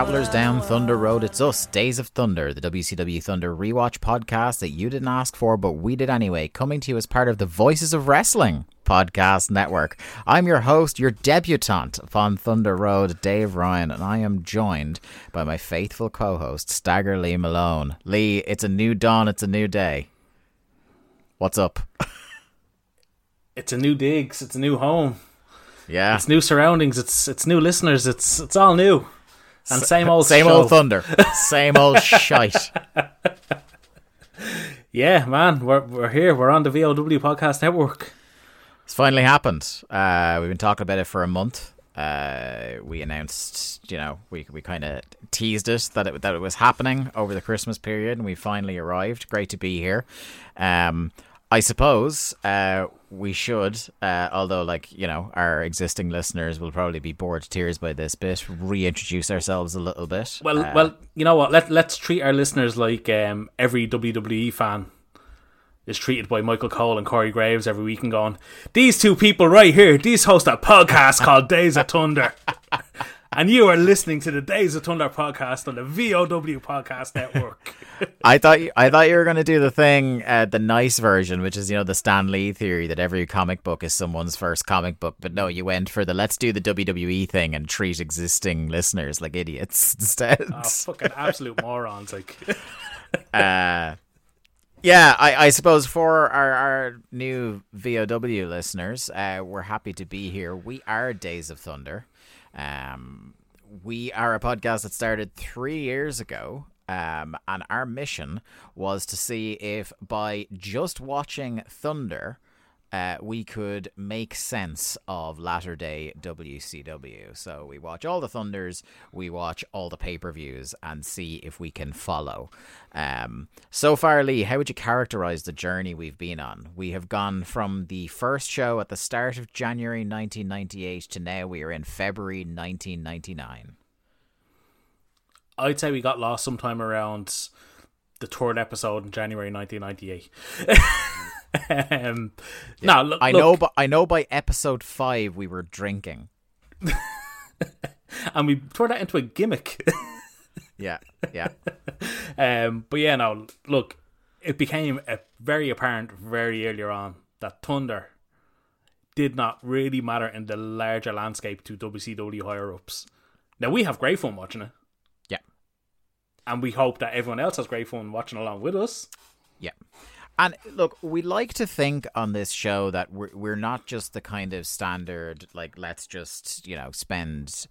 Travelers down Thunder Road. It's us, Days of Thunder, the WCW Thunder rewatch podcast that you didn't ask for, but we did anyway, coming to you as part of the Voices of Wrestling podcast network. I'm your host, your debutante upon Thunder Road, Dave Ryan, and I am joined by my faithful co host, Stagger Lee Malone. Lee, it's a new dawn, it's a new day. What's up? it's a new digs, it's a new home, Yeah. it's new surroundings, it's it's new listeners, it's it's all new. And same old Same show. old Thunder. Same old shite. Yeah, man, we're we're here. We're on the VOW podcast network. It's finally happened. Uh, we've been talking about it for a month. Uh, we announced, you know, we we kind of teased it that it that it was happening over the Christmas period, and we finally arrived. Great to be here. Um, I suppose uh, we should, uh, although like you know, our existing listeners will probably be bored to tears by this bit. Reintroduce ourselves a little bit. Well, Uh, well, you know what? Let let's treat our listeners like um, every WWE fan is treated by Michael Cole and Corey Graves every week and going, these two people right here, these host a podcast called Days of Thunder. And you are listening to the Days of Thunder podcast on the VOW Podcast Network. I thought you, I thought you were going to do the thing, uh, the nice version, which is you know the Stan Lee theory that every comic book is someone's first comic book. But no, you went for the let's do the WWE thing and treat existing listeners like idiots instead. oh, fucking absolute morons! Like, Uh, yeah, I, I suppose for our, our new VOW listeners, uh, we're happy to be here. We are Days of Thunder. Um, we are a podcast that started three years ago. Um, and our mission was to see if by just watching Thunder, uh, we could make sense of latter day WCW. So we watch all the Thunders, we watch all the pay per views, and see if we can follow. Um, so far, Lee, how would you characterize the journey we've been on? We have gone from the first show at the start of January 1998 to now we are in February 1999. I'd say we got lost sometime around the third episode in January 1998. um, No, look, I know, but I know by episode five we were drinking. and we turned that into a gimmick. Yeah, yeah. Um, but yeah, no, look, it became very apparent very earlier on that Thunder did not really matter in the larger landscape to WCW higher ups. Now we have great fun watching it, Yeah. and we hope that everyone else has great fun watching along with us. Yeah. And look, we like to think on this show that we're we're not just the kind of standard like let's just you know spend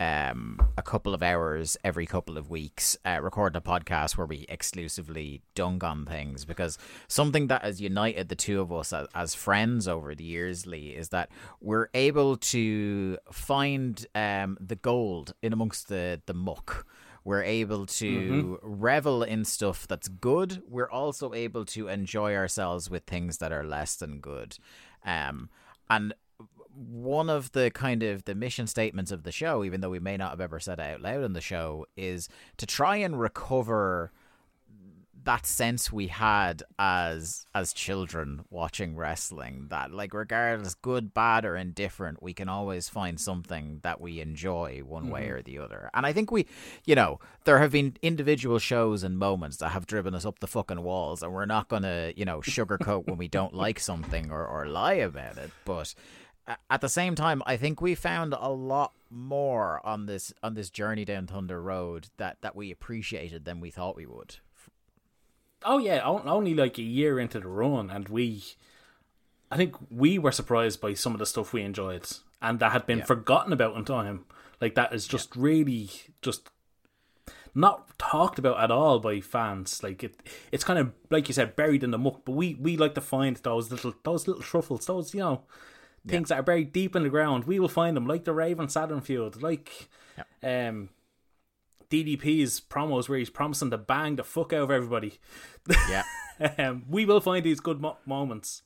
um a couple of hours every couple of weeks uh, recording a podcast where we exclusively dunk on things. Because something that has united the two of us as, as friends over the years lee is that we're able to find um the gold in amongst the the muck we're able to revel in stuff that's good. We're also able to enjoy ourselves with things that are less than good. Um, and one of the kind of the mission statements of the show, even though we may not have ever said it out loud on the show, is to try and recover that sense we had as as children watching wrestling that like regardless good bad or indifferent we can always find something that we enjoy one way mm-hmm. or the other. And i think we you know there have been individual shows and moments that have driven us up the fucking walls and we're not gonna you know sugarcoat when we don't like something or, or lie about it. But at the same time i think we found a lot more on this on this journey down Thunder Road that that we appreciated than we thought we would. Oh yeah, only like a year into the run, and we, I think we were surprised by some of the stuff we enjoyed, and that had been Yeah. forgotten about in time. Like that is just really just not talked about at all by fans. Like it, it's kind of like you said, buried in the muck. But we we like to find those little those little truffles, those you know things that are buried deep in the ground. We will find them, like the Raven Saturn field, like um. DDP's promos where he's promising to bang the fuck out of everybody. Yeah. um, we will find these good mo- moments.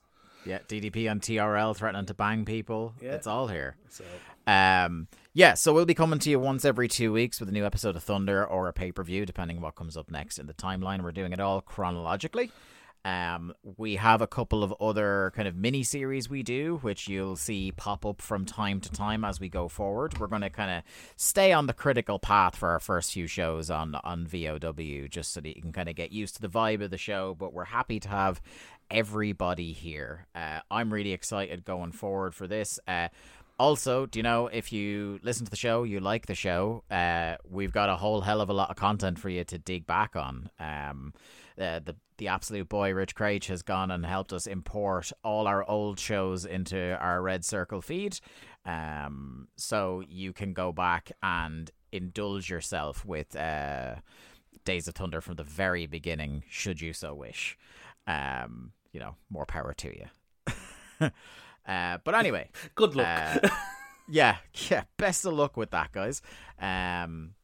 Yeah, DDP on TRL threatening to bang people. Yeah. It's all here. So Um, yeah, so we'll be coming to you once every two weeks with a new episode of Thunder or a pay per view, depending on what comes up next in the timeline. We're doing it all chronologically. Um, we have a couple of other kind of mini series we do, which you'll see pop up from time to time as we go forward. We're going to kind of stay on the critical path for our first few shows on on VOW, just so that you can kind of get used to the vibe of the show. But we're happy to have everybody here. Uh, I'm really excited going forward for this. Uh, also, do you know if you listen to the show, you like the show, uh, we've got a whole hell of a lot of content for you to dig back on. Um, uh, the the absolute boy Rich Craich has gone and helped us import all our old shows into our Red Circle feed, um, so you can go back and indulge yourself with uh, Days of Thunder from the very beginning, should you so wish. Um, you know, more power to you. uh, but anyway, good luck. uh, yeah, yeah. Best of luck with that, guys. Um,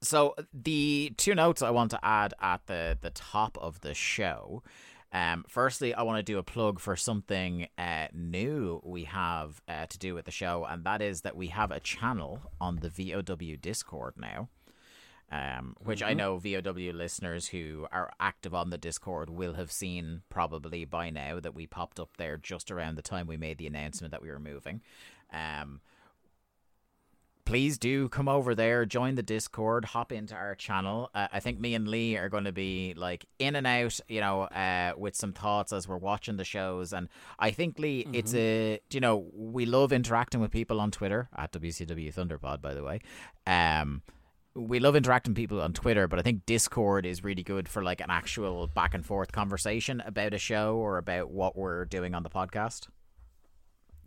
so the two notes I want to add at the the top of the show. Um, firstly, I want to do a plug for something uh, new we have uh, to do with the show, and that is that we have a channel on the VOW Discord now. Um, which I know VOW listeners who are active on the Discord will have seen probably by now that we popped up there just around the time we made the announcement that we were moving. Um, please do come over there, join the Discord, hop into our channel. Uh, I think me and Lee are going to be like in and out, you know, uh, with some thoughts as we're watching the shows. And I think Lee, it's a, you know, we love interacting with people on Twitter at WCW Thunderpod, by the way. Um, we love interacting with people on Twitter, but I think Discord is really good for like an actual back and forth conversation about a show or about what we're doing on the podcast.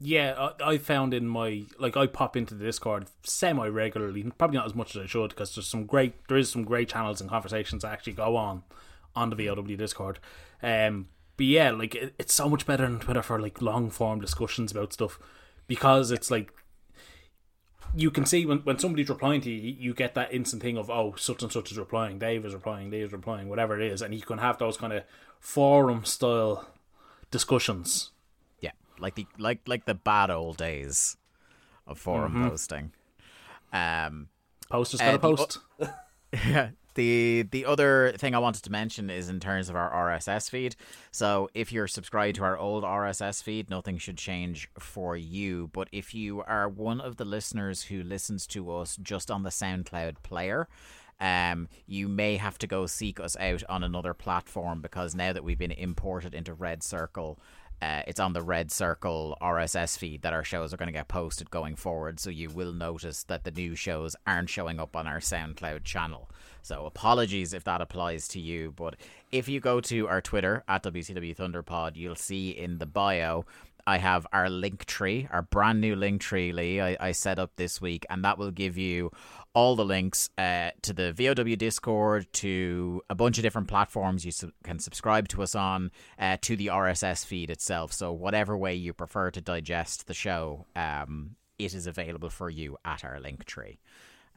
Yeah, I, found in my like I pop into the Discord semi regularly, probably not as much as I should because there's some great there is some great channels and conversations that actually go on on the VOW Discord. Um, but yeah, like it, it's so much better than Twitter for like long form discussions about stuff because it's like you can see when, when somebody's replying to you, you get that instant thing of oh such and such is replying, Dave is replying, Dave is replying, whatever it is, and you can have those kind of forum style discussions. Yeah, like the like like the bad old days of forum posting. Um, Post just Uh, got a the post. the the other thing I wanted to mention is in terms of our RSS feed. So if you're subscribed to our old RSS feed, nothing should change for you. But if you are one of the listeners who listens to us just on the SoundCloud player, um, you may have to go seek us out on another platform because now that we've been imported into Red Circle, uh, it's on the Red Circle RSS feed that our shows are going to get posted going forward. So you will notice that the new shows aren't showing up on our SoundCloud channel. So apologies if that applies to you. But if you go to our Twitter at WCW Thunderpod, you'll see in the bio. I have our link tree, our brand new link tree, Lee. I, I set up this week, and that will give you all the links uh, to the VOW Discord, to a bunch of different platforms you su- can subscribe to us on, uh, to the RSS feed itself. So, whatever way you prefer to digest the show, um, it is available for you at our link tree.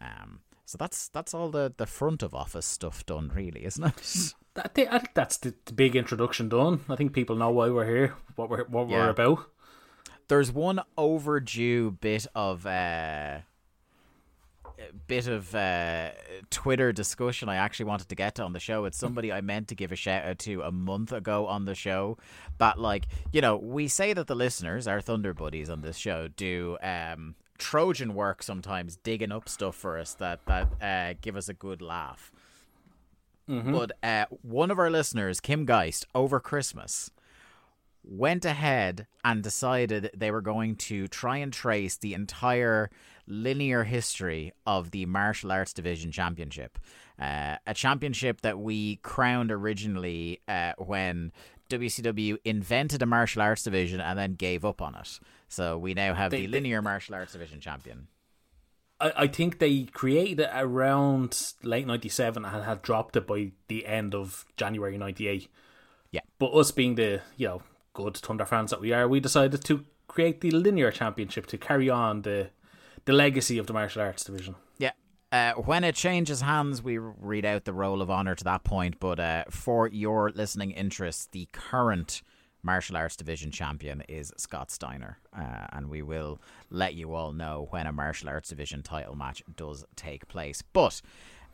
Um, so that's that's all the, the front of office stuff done, really, isn't it? I think, that's the, the big introduction done. I think people know why we're here, what we're what Yeah. we're about. There's one overdue bit of uh, bit of uh, Twitter discussion I actually wanted to get to on the show. It's somebody I meant to give a shout out to a month ago on the show. But, like you know we say that the listeners, our Thunder buddies on this show, do um, Trojan work sometimes, digging up stuff for us that that uh, give us a good laugh. But uh, one of our listeners, Kim Geist, over Christmas went ahead and decided they were going to try and trace the entire linear history of the Martial Arts Division Championship. Uh, a championship that we crowned originally uh, when WCW invented a martial arts division and then gave up on it. So we now have They- the they- linear martial arts division champion. I, I think they created it around late '97 and had dropped it by the end of January '98. Yeah. But us being the you know good Thunder fans that we are, we decided to create the linear championship to carry on the the legacy of the martial arts division. Yeah. Uh, when it changes hands, we read out the roll of honor to that point. But uh, for your listening interest, the current martial arts division champion is Scott Steiner, uh, and we will let you all know when a martial arts division title match does take place. But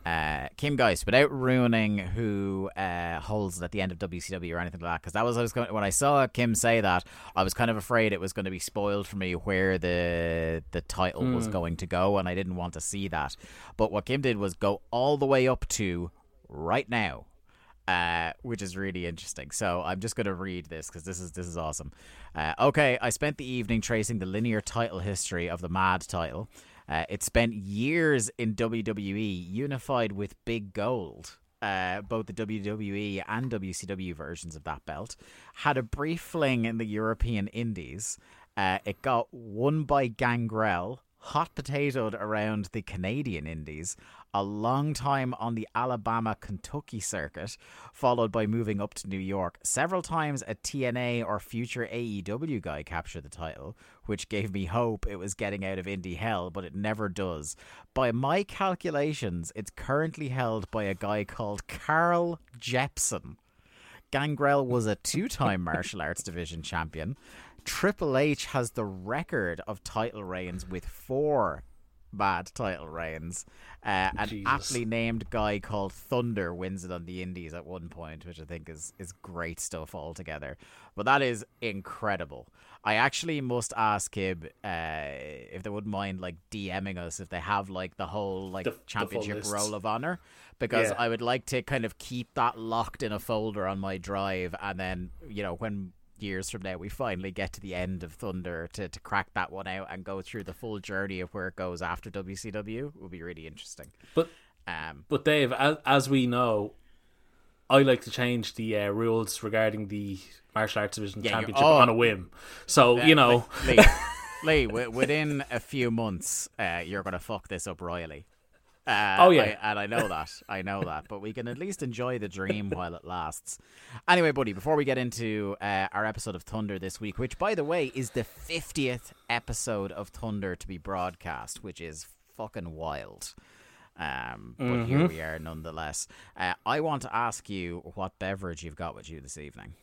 uh, Kim Geist, without ruining who uh, holds it at the end of WCW or anything like that, because that was I was going when I saw Kim say that, I was kind of afraid it was going to be spoiled for me where the the title was going to go, and I didn't want to see that. But what Kim did was go all the way up to right now, uh, which is really interesting. So I'm just going to read this because this is this is awesome. Uh, okay, I spent the evening tracing the linear title history of the Mad title. Uh, it spent years in WWE, unified with Big Gold. Uh, both the WWE and WCW versions of that belt had a brief fling in the European Indies. Uh, it got won by Gangrel, hot potatoed around the Canadian Indies, a long time on the Alabama Kentucky circuit, followed by moving up to New York. Several times a TNA or future AEW guy captured the title, which gave me hope it was getting out of indie hell, but it never does. By my calculations, it's currently held by a guy called Carl Jepson. Gangrel was a two time martial arts division champion. Triple H has the record of title reigns with four bad title reigns. Uh, an Jesus. aptly named guy called Thunder wins it on the Indies at one point, which I think is, is great stuff altogether. But that is incredible. I actually must ask him uh, if they wouldn't mind like DMing us if they have like the whole like The- the championship list. roll of honor because Yeah. I would like to kind of keep that locked in a folder on my drive, and then you know when years from now we finally get to the end of Thunder to, to crack that one out and go through the full journey of where it goes after WCW will be really interesting. But Um, but Dave, as, as we know, I like to change the uh, rules regarding the martial arts division Yeah, championship on a whim. So you know, Lee, Lee, wi- within a few months, uh, you're gonna fuck this up royally. Uh, Oh, yeah. I- and I know that. I know that. But we can at least enjoy the dream while it lasts. Anyway, buddy, before we get into uh, our episode of Thunder this week, which, by the way, is the 50th episode of Thunder to be broadcast, which is fucking wild. Um, but Mm-hmm. here we are nonetheless. Uh, I want to ask you what beverage you've got with you this evening.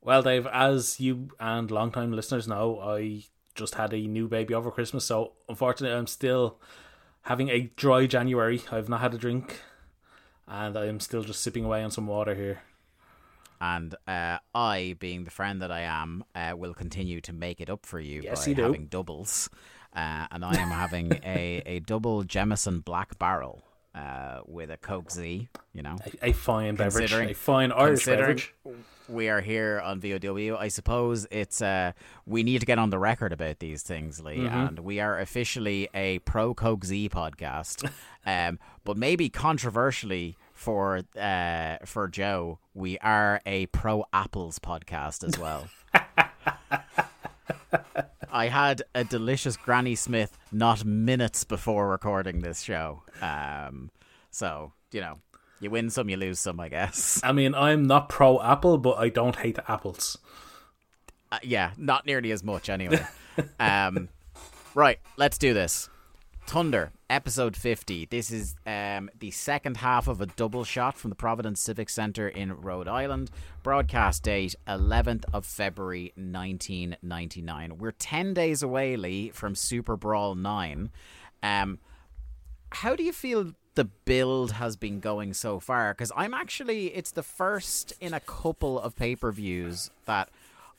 Well, Dave, as you and long-time listeners know, I just had a new baby over Christmas, so unfortunately, I'm still having a dry January. I've not had a drink, and I'm still just sipping away on some water here. And uh, I, being the friend that I am, uh, will continue to make it up for you Yes, by you having doubles. Uh, and I am having a, a double Jameson Black Barrel uh, with a Coke Z, you know. A, a fine beverage, Considering- a fine Irish beverage. we are here on VOW, I suppose it's uh, we need to get on the record about these things, Lee, Mm-hmm. and we are officially a pro Coke Z podcast. um, but maybe controversially for uh, for Joe, we are a pro apples podcast as well. I had a delicious Granny Smith not minutes before recording this show. Um, so, you know, you win some, you lose some, I guess. I mean, I'm not pro Apple, but I don't hate the apples. Uh, yeah, not nearly as much anyway. um, right, let's do this. Thunder, episode 50. This is um, the second half of a double shot from the Providence Civic Center in Rhode Island. Broadcast date 11th of February 1999. We're 10 days away, Lee, from Super Brawl 9. Um, how do you feel the build has been going so far? Because I'm actually, it's the first in a couple of pay per views that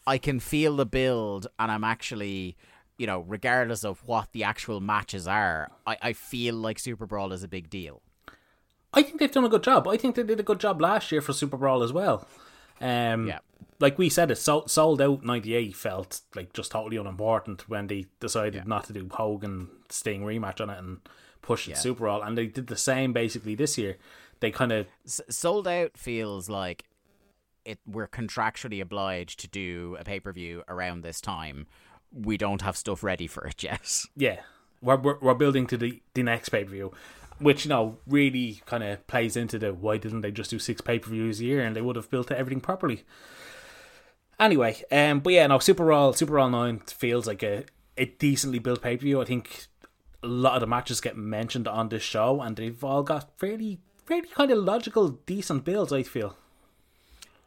I can feel the build, and I'm actually, you know, regardless of what the actual matches are, I, I feel like Super Brawl is a big deal. I think they've done a good job. I think they did a good job last year for Super Brawl as well. Um, Yeah. like we said, it sold, sold out. Ninety eight felt like just totally unimportant when they decided not to do Hogan Sting rematch on it and push it Yeah. Super Bowl, and they did the same basically this year. They kind of S- sold out feels like it. We're contractually obliged to do a pay per view around this time. We don't have stuff ready for it yet. yeah, we're we're, we're building to the the next pay per view. Which you know really kind of plays into the why didn't they just do six pay per views a year and they would have built everything properly. Anyway, um, but yeah, no, Super Brawl Super Brawl nine feels like a a decently built pay per view. I think a lot of the matches get mentioned on this show, and they've all got fairly fairly kind of logical, decent builds. I feel.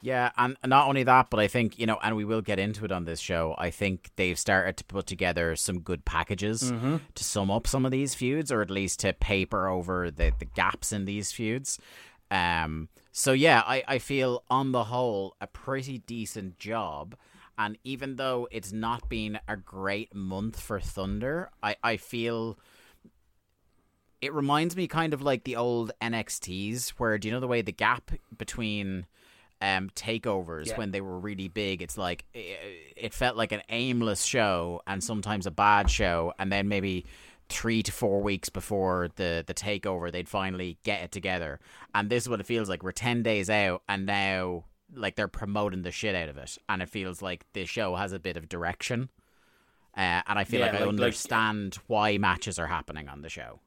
Yeah, and not only that, but I think you know, and we will get into it on this show. I think they've started to put together some good packages to sum up some of these feuds, or at least to paper over the the gaps in these feuds. Um, so yeah, I I feel on the whole a pretty decent job. And even though it's not been a great month for Thunder, I, I feel it reminds me kind of like the old NXTs, where do you know the way the gap between um takeovers Yeah. when they were really big? It's like it, it felt like an aimless show and sometimes a bad show, and then maybe three to four weeks before the the takeover, they'd finally get it together. And this is what it feels like. We're ten days out, and now like they're promoting the shit out of it, and it feels like the show has a bit of direction. Uh, and I feel Yeah, like I like- like- understand why matches are happening on the show.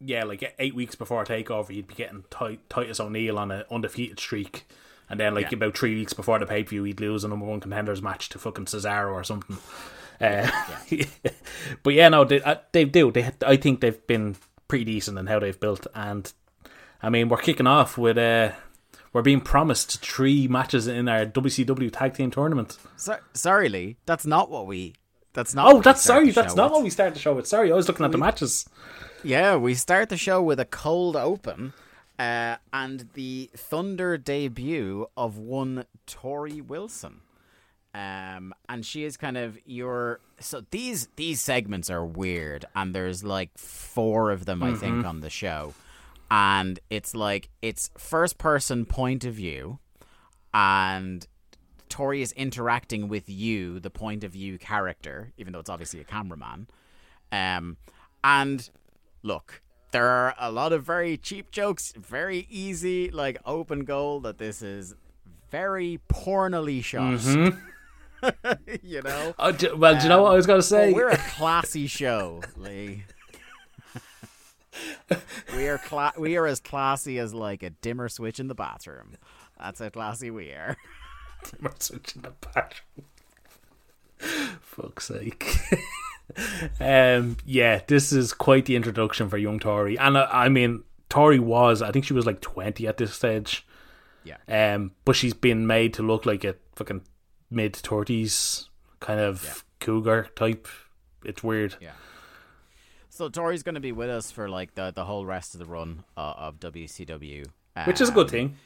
yeah, like eight weeks before a takeover, you'd be getting Tit- Titus O'Neil on an undefeated streak, and then like Yeah. about three weeks before the pay per view, he'd lose a number one contenders match to fucking Cesaro or something. Uh, but yeah, no, they uh, they do. They I think they've been pretty decent in how they've built, and I mean we're kicking off with uh we're being promised three matches in our WCW tag team tournament. So, sorry, Lee. That's not what we. That's not. Oh, that's sorry, that's not with. what we started the show with. Sorry, I was looking at the matches. Yeah, we start the show with a cold open, uh, and the Thunder debut of one Torrie Wilson. Um, and she is kind of your so these these segments are weird, and there's like four of them I think on the show, and it's like it's first person point of view, and Torrie is interacting with you, the point of view character, even though it's obviously a cameraman. Um, and look, there are a lot of very cheap jokes, very easy, like open goal that this is very pornily shot. Mm-hmm. you know? Oh, d- well, do you know what I was going to um, say? Oh, we're a classy show, Lee. we are cla- we are as classy as like a dimmer switch in the bathroom. That's how classy we are. We're switching the bathroom. Fuck's sake. Um, yeah, this is quite the introduction for young Torrie, and uh, I mean, Torrie was, I think she was like twenty at this stage. Yeah. Um, but she's been made to look like a fucking mid thirties kind of cougar type. It's weird. Yeah. So Torrie's going to be with us for like the the whole rest of the run uh, of WCW, Which is a good Um, thing.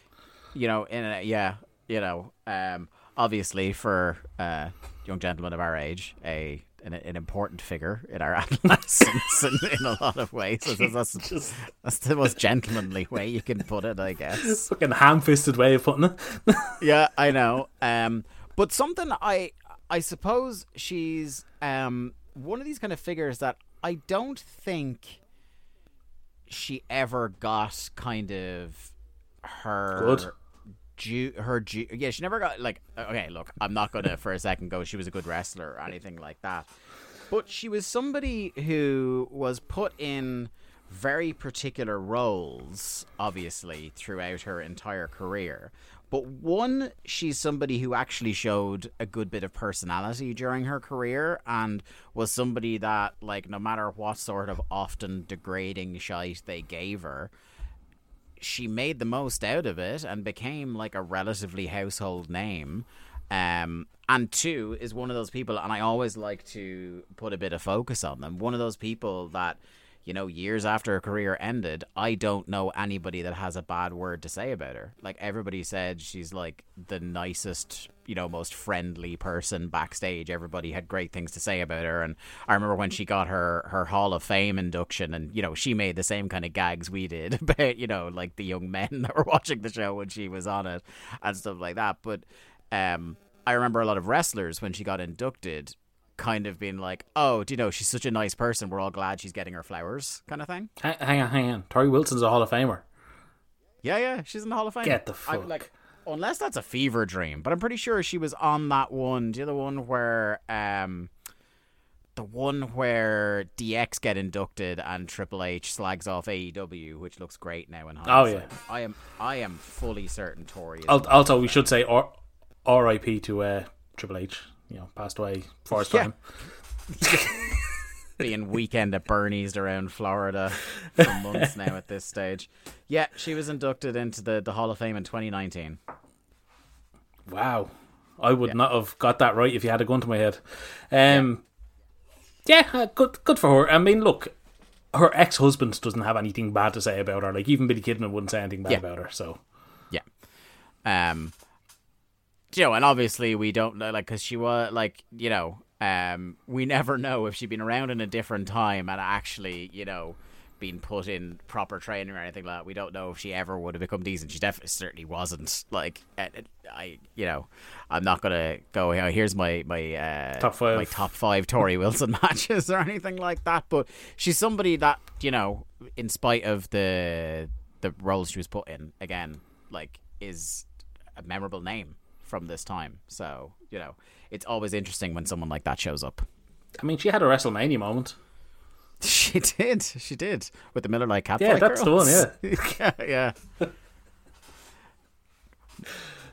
You know, in a, yeah, you know, um, obviously for uh, young gentlemen of our age, a an, an important figure in our adolescence in, in a lot of ways. That's, that's, that's the most gentlemanly way you can put it, I guess. Fucking ham fisted way of putting it. yeah, I know. Um, but something I I suppose she's um one of these kind of figures that I don't think she ever got kind of her Good. Due her due yeah she never got like okay look i'm not gonna for a second go she was a good wrestler or anything like that. But she was somebody who was put in very particular roles obviously throughout her entire career. But one she's somebody who actually showed a good bit of personality during her career and was somebody that like no matter what sort of often degrading shite they gave her she made the most out of it and became like a relatively household name. Um, and two is one of those people, and I always like to put a bit of focus on them. One of those people that, you know, years after her career ended, I don't know anybody that has a bad word to say about her. Like everybody said, she's like the nicest, you know, most friendly person backstage. Everybody had great things to say about her, and I remember when she got her her Hall of Fame induction, and you know, she made the same kind of gags we did about you know, like the young men that were watching the show when she was on it and stuff like that. But um, I remember a lot of wrestlers when she got inducted, kind of being like, "Oh, do you know she's such a nice person? We're all glad she's getting her flowers," kind of thing. Hang, on, hang on. Torrie Wilson's a Hall of Famer. Yeah, yeah, she's in the Hall of Fame. Get the I- fuck. like, unless that's a fever dream, but I'm pretty sure she was on that one. The other one where, um, the one where DX get inducted and Triple H slags off AEW, which looks great now in hindsight. Oh, yeah. I am, I am fully certain Torrie. Also, we should say R- R.I.P. to uh, Triple H. You know, passed away before his Yeah. time. being weekend at Bernie's around Florida for months now at this stage. Yeah, she was inducted into the, the Hall of Fame in 2019. Wow. I would not have got that right if you had a gun to my head. Um, yeah, uh, good good for her. I mean, look, her ex husband doesn't have anything bad to say about her. Like, even Billy Kidman wouldn't say anything bad Yeah. about her. So, Yeah. Um, you know, and obviously we don't know, like, because she was, like, you know, um, we never know if she'd been around in a different time and actually, you know, been put in proper training or anything like that. We don't know if she ever would have become decent. She definitely certainly wasn't. Like, I, you know, I'm not gonna go. You know, here's my my uh, Top five. my top five Torrie Wilson matches or anything like that. But she's somebody that you know, in spite of the the roles she was put in, again, like is a memorable name from this time. So you know, it's always interesting when someone like that shows up. I mean, she had a WrestleMania moment. She did, she did with the Miller Lite Catfight. Yeah, that's the one, Girls. yeah, yeah.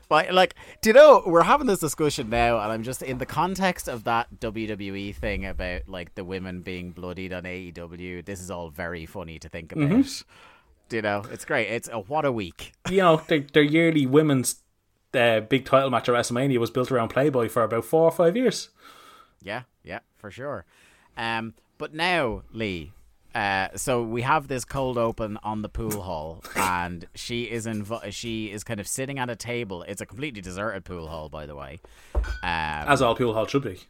But like, do you know we're having this discussion now, and I'm just in the context of that WWE thing about like the women being bloodied on AEW. This is all very funny to think about. Mm-hmm. Do you know? It's great. It's a what a week. You know, their, their yearly women's uh, big title match at WrestleMania was built around Playboy for about four or five years. Yeah, yeah, for sure. Um, but now, Lee, uh, so we have this cold open on the pool hall, and she is inv- she is kind of sitting at a table. It's a completely deserted pool hall, by the way. Um, As all pool hall should be.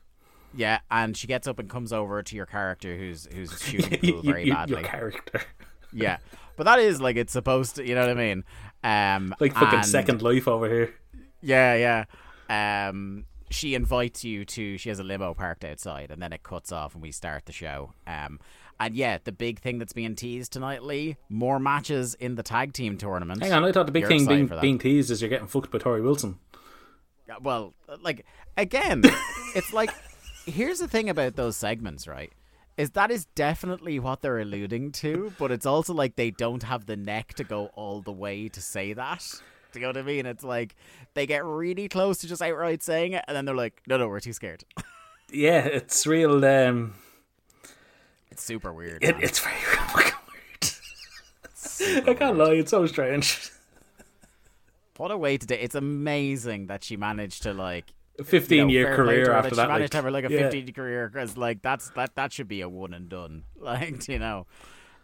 yeah, and she gets up and comes over to your character, who's who's shooting the pool You- very you- badly. your character. yeah, but that is like it's supposed to. You know what I mean? Um, Like fucking and- Second Life over here. Yeah, yeah. Um, she invites you to. She has a limo parked outside, and then it cuts off, and we start the show. Um, and yeah, the big thing that's being teased tonight, Lee, more matches in the tag team tournament. Hang on, I thought the big You're thing being, being teased is you're getting fucked by Torrie Wilson. Well, like again, it's like here's the thing about those segments, right? Is that is definitely what they're alluding to, but it's also like they don't have the neck to go all the way to say that. Do you know what I mean? It's like they get really close to just outright saying it, and then they're like, "No, no, we're too scared." Yeah, it's real. Um, It's super weird. it, it's very fucking weird. I can't lie, it's so strange. What a way to do! It's amazing that she managed to like you know, 15 year fair play to career after she that. managed Like, to have like a yeah. 15 career because like that's that that should be a one and done. Like you know,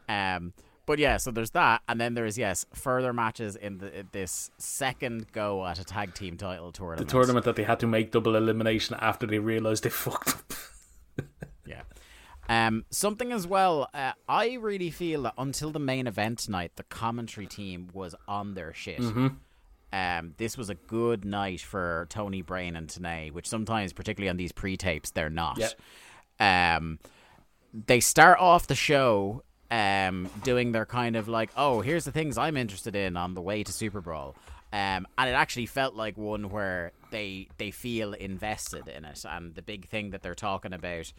um. But yeah, so there's that, and then there's yes further matches in the this second go at a tag team title tournament. the tournament. that they had to make double elimination after they realised they fucked up. Yeah. Um, something as well. Uh, I really feel that until the main event tonight, the commentary team was on their shit. Mm-hmm. Um, this was a good night for Tony Brain and Tenay, which sometimes, particularly on these pre-tapes, they're not. Um, they start off the show um, doing their kind of like, oh, here's the things I'm interested in on the way to Super Brawl. Um, and it actually felt like one where they they feel invested in it. And the big thing that they're talking about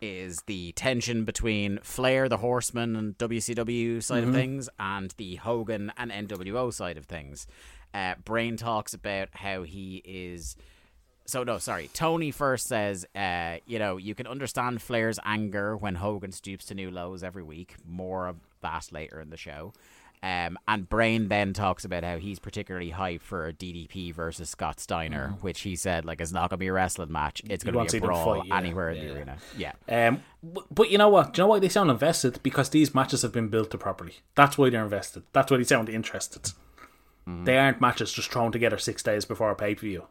is the tension between Flair, the Horseman, and WCW side of things, and the Hogan and NWO side of things. Uh, Brain talks about how he is. So no, sorry. Tony first says, uh, you know, you can understand Flair's anger when Hogan stoops to new lows every week. More of that later in the show. Um, and Brain then talks about how he's particularly hyped for a DDP versus Scott Steiner, which he said like is not going to be a wrestling match. It's going to be a brawl fight, yeah. anywhere in the arena. Yeah. Um, but, but you know what? Do you know why they sound invested? Because these matches have been built to properly. That's why they're invested. That's why they sound interested. They aren't matches just thrown together six days before a pay per view.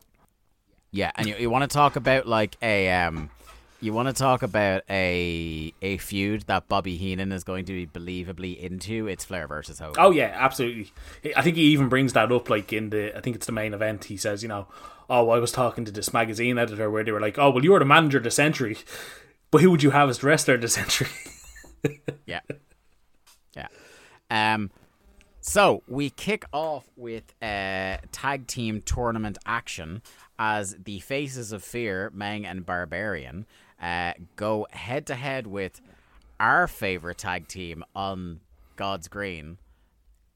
Yeah, and you, you want to talk about like a um You want to talk about a a feud that Bobby Heenan is going to be believably into? It's Flair versus Hogan. Oh yeah, absolutely. I think he even brings that up, like in the, I think it's the main event. He says, you know, oh, I was talking to this magazine editor where they were like, oh, well, you were the manager of the century, but who would you have as the wrestler of the century? Yeah. Yeah. Um so we kick off with uh tag team tournament action as the faces of fear, Meng and Barbarian, uh go head to head with our favorite tag team on God's Green,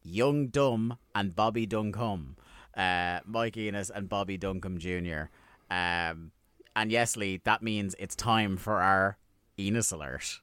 Young Dumb and Bobby Duncum. Uh Mike Enos and Bobby Duncum Jr. Um and yes, Lee, that means it's time for our Enos alert.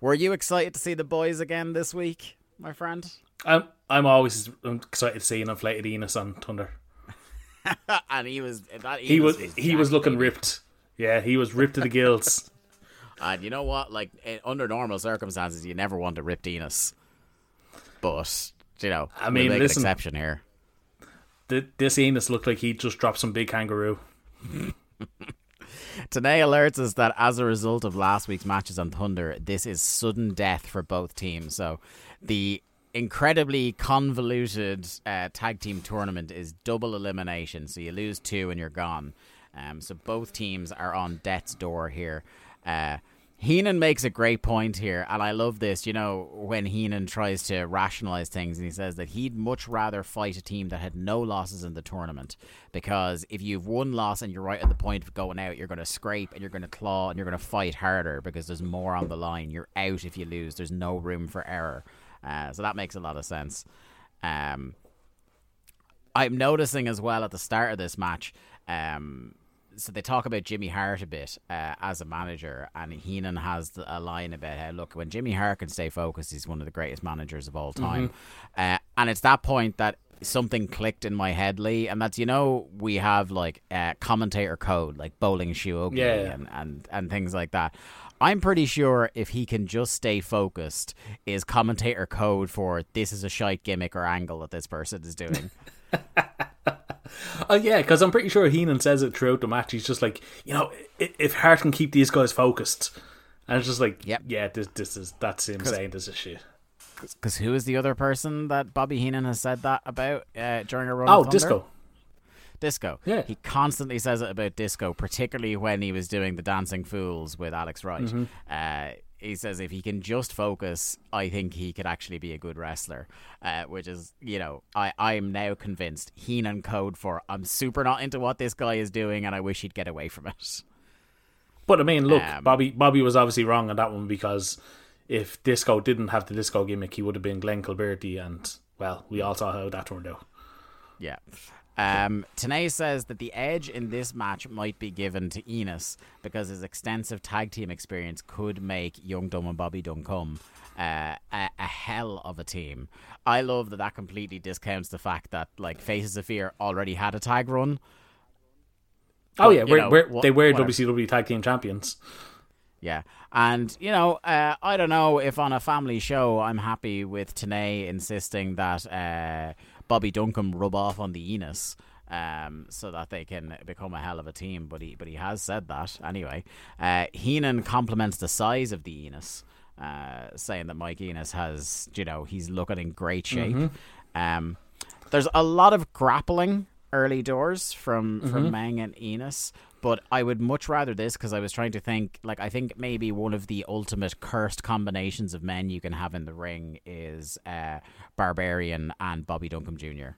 Were you excited to see the boys again this week, my friend? I'm, I'm always excited to see an inflated Enos on Thunder. and he was that He Enos was, he was looking baby. ripped. Yeah, he was ripped to the gills. And you know what? Like in, under normal circumstances, you never want to rip Enos, but you know, I mean, make listen. an exception here. Th- this Enos looked like he just dropped some big kangaroo. Tenay alerts us that as a result of last week's matches on Thunder, this is sudden death for both teams. So the incredibly convoluted uh, tag team tournament is double elimination. So you lose two and you're gone. Um, so both teams are on death's door here. Uh, Heenan makes a great point here, and I love this. You know, when Heenan tries to rationalize things, and he says that he'd much rather fight a team that had no losses in the tournament because if you've one loss and you're right at the point of going out, you're going to scrape and you're going to claw and you're going to fight harder because there's more on the line. You're out if you lose. There's no room for error. Uh, so that makes a lot of sense. Um, I'm noticing as well at the start of this match. Um, so they talk about Jimmy Hart a bit uh, as a manager, and Heenan has the, a line about how look when Jimmy Hart can stay focused, he's one of the greatest managers of all time. Uh, and it's that point that something clicked in my head, Lee, and that's you know we have like uh, commentator code, like bowling shoe ugly Yeah. and, and and things like that. I'm pretty sure if he can just stay focused, is commentator code for this is a shite gimmick or angle that this person is doing. Oh yeah, because I'm pretty sure Heenan says it throughout the match. He's just like, you know, if Hart can keep these guys focused, and it's just like, Yep. yeah, this this is that's him saying this is shit. Because who is the other person that Bobby Heenan has said that about uh, during a run? Oh, disco. Disco. Yeah. He constantly says it about disco, particularly when he was doing the Dancing Fools with Alex Wright. Mm-hmm. Uh, he says if he can just focus, I think he could actually be a good wrestler. Uh, which is, you know, I I'm now convinced Heenan code for I'm super not into what this guy is doing, and I wish he'd get away from it. But I mean, look, Um, Bobby Bobby was obviously wrong on that one because if Disco didn't have the disco gimmick, he would have been Glenn Gilbertti, and well, we all saw how that turned out. Yeah. Um, Tenay says that the edge in this match might be given to Enos because his extensive tag team experience could make Young Dumb and Bobby Duncum uh, a, a hell of a team. I love that that completely discounts the fact that like Faces of Fear already had a tag run. Oh But, yeah, we're, know, we're, they were whatever. WCW Tag Team Champions. Yeah. And, you know, uh, I don't know if on a family show I'm happy with Tenay insisting that uh, Bobby Duncum rub off on the Enos. Um, so that they can become a hell of a team, but he but he has said that anyway. Uh, Heenan compliments the size of the Enos, uh, saying that Mike Enos has, you know, he's looking in great shape. Um, there's a lot of grappling early doors from from Meng and Enos, but I would much rather this because I was trying to think like I think maybe one of the ultimate cursed combinations of men you can have in the ring is uh, Barbarian and Bobby Duncum Jr.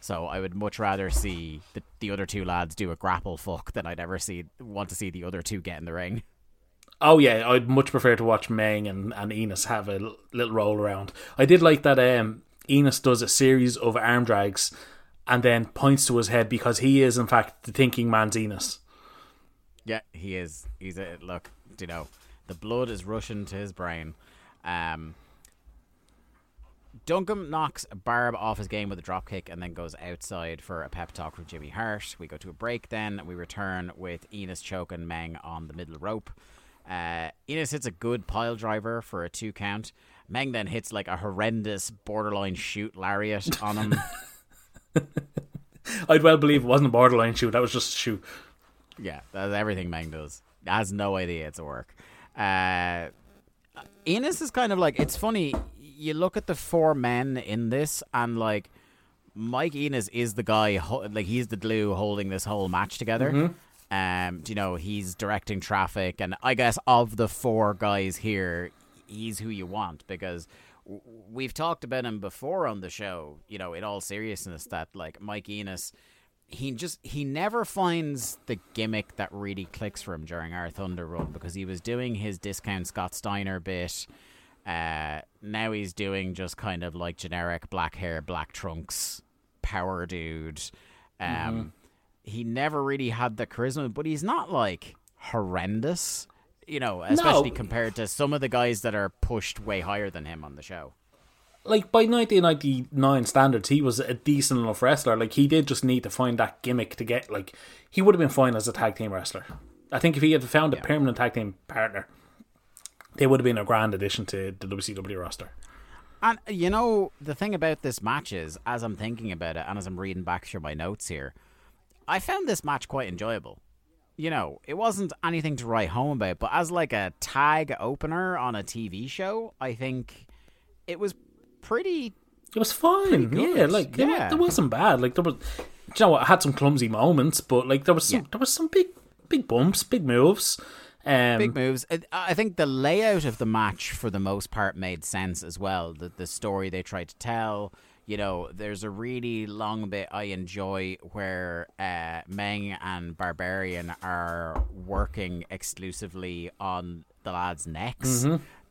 So I would much rather see the, the other two lads do a grapple fuck than I'd ever see want to see the other two get in the ring. Oh yeah, I'd much prefer to watch Meng and, and Enos have a little roll around. I did like that um, Enos does a series of arm drags and then points to his head because he is in fact the thinking man's Enos. Yeah, he is. He's a look. You know, the blood is rushing to his brain. Um, Duncum knocks Barb off his game with a drop kick and then goes outside for a pep talk from Jimmy Hart. We go to a break then. We return with Enos choking Meng on the middle rope. Uh, Enos hits a good pile driver for a two count. Meng then hits like a horrendous borderline shoot lariat on him. I'd well believe it wasn't a borderline shoot. That was just a shoot. Yeah, that's everything Meng does. Has no idea it's a work. Uh, Enos is kind of like it's funny. You look at the four men in this, and like Mike Enos is the guy, ho- like he's the glue holding this whole match together. Um, you know, he's directing traffic, and I guess of the four guys here, he's who you want because we've talked about him before on the show. You know, in all seriousness, that like Mike Enos he just he never finds the gimmick that really clicks for him during our Thunder run because he was doing his discount Scott Steiner bit. Uh, now he's doing just kind of like generic black hair, black trunks, power dude. Um, He never really had the charisma, but he's not like horrendous, you know, especially compared to some of the guys that are pushed way higher than him on the show. Like by 1999 standards, he was a decent enough wrestler. Like he did just need to find that gimmick to get. Like he would have been fine as a tag team wrestler. I think if he had found a permanent tag team partner, they would have been a grand addition to the WCW roster. And you know the thing about this match is, as I'm thinking about it, and as I'm reading back through my notes here, I found this match quite enjoyable. You know, it wasn't anything to write home about, but as like a tag opener on a TV show, I think it was pretty. It was fine. Yeah, like it wa- Yeah. It, wasn't bad. Like there was, you know, what, it had some clumsy moments, but like there was some, Yeah. there was some big, big bumps, big moves. Um, Big moves. I- I think the layout of the match, for the most part, made sense as well. The the story they tried to tell. You know, there's a really long bit I enjoy where uh, Meng and Barbarian are working exclusively on the lads' necks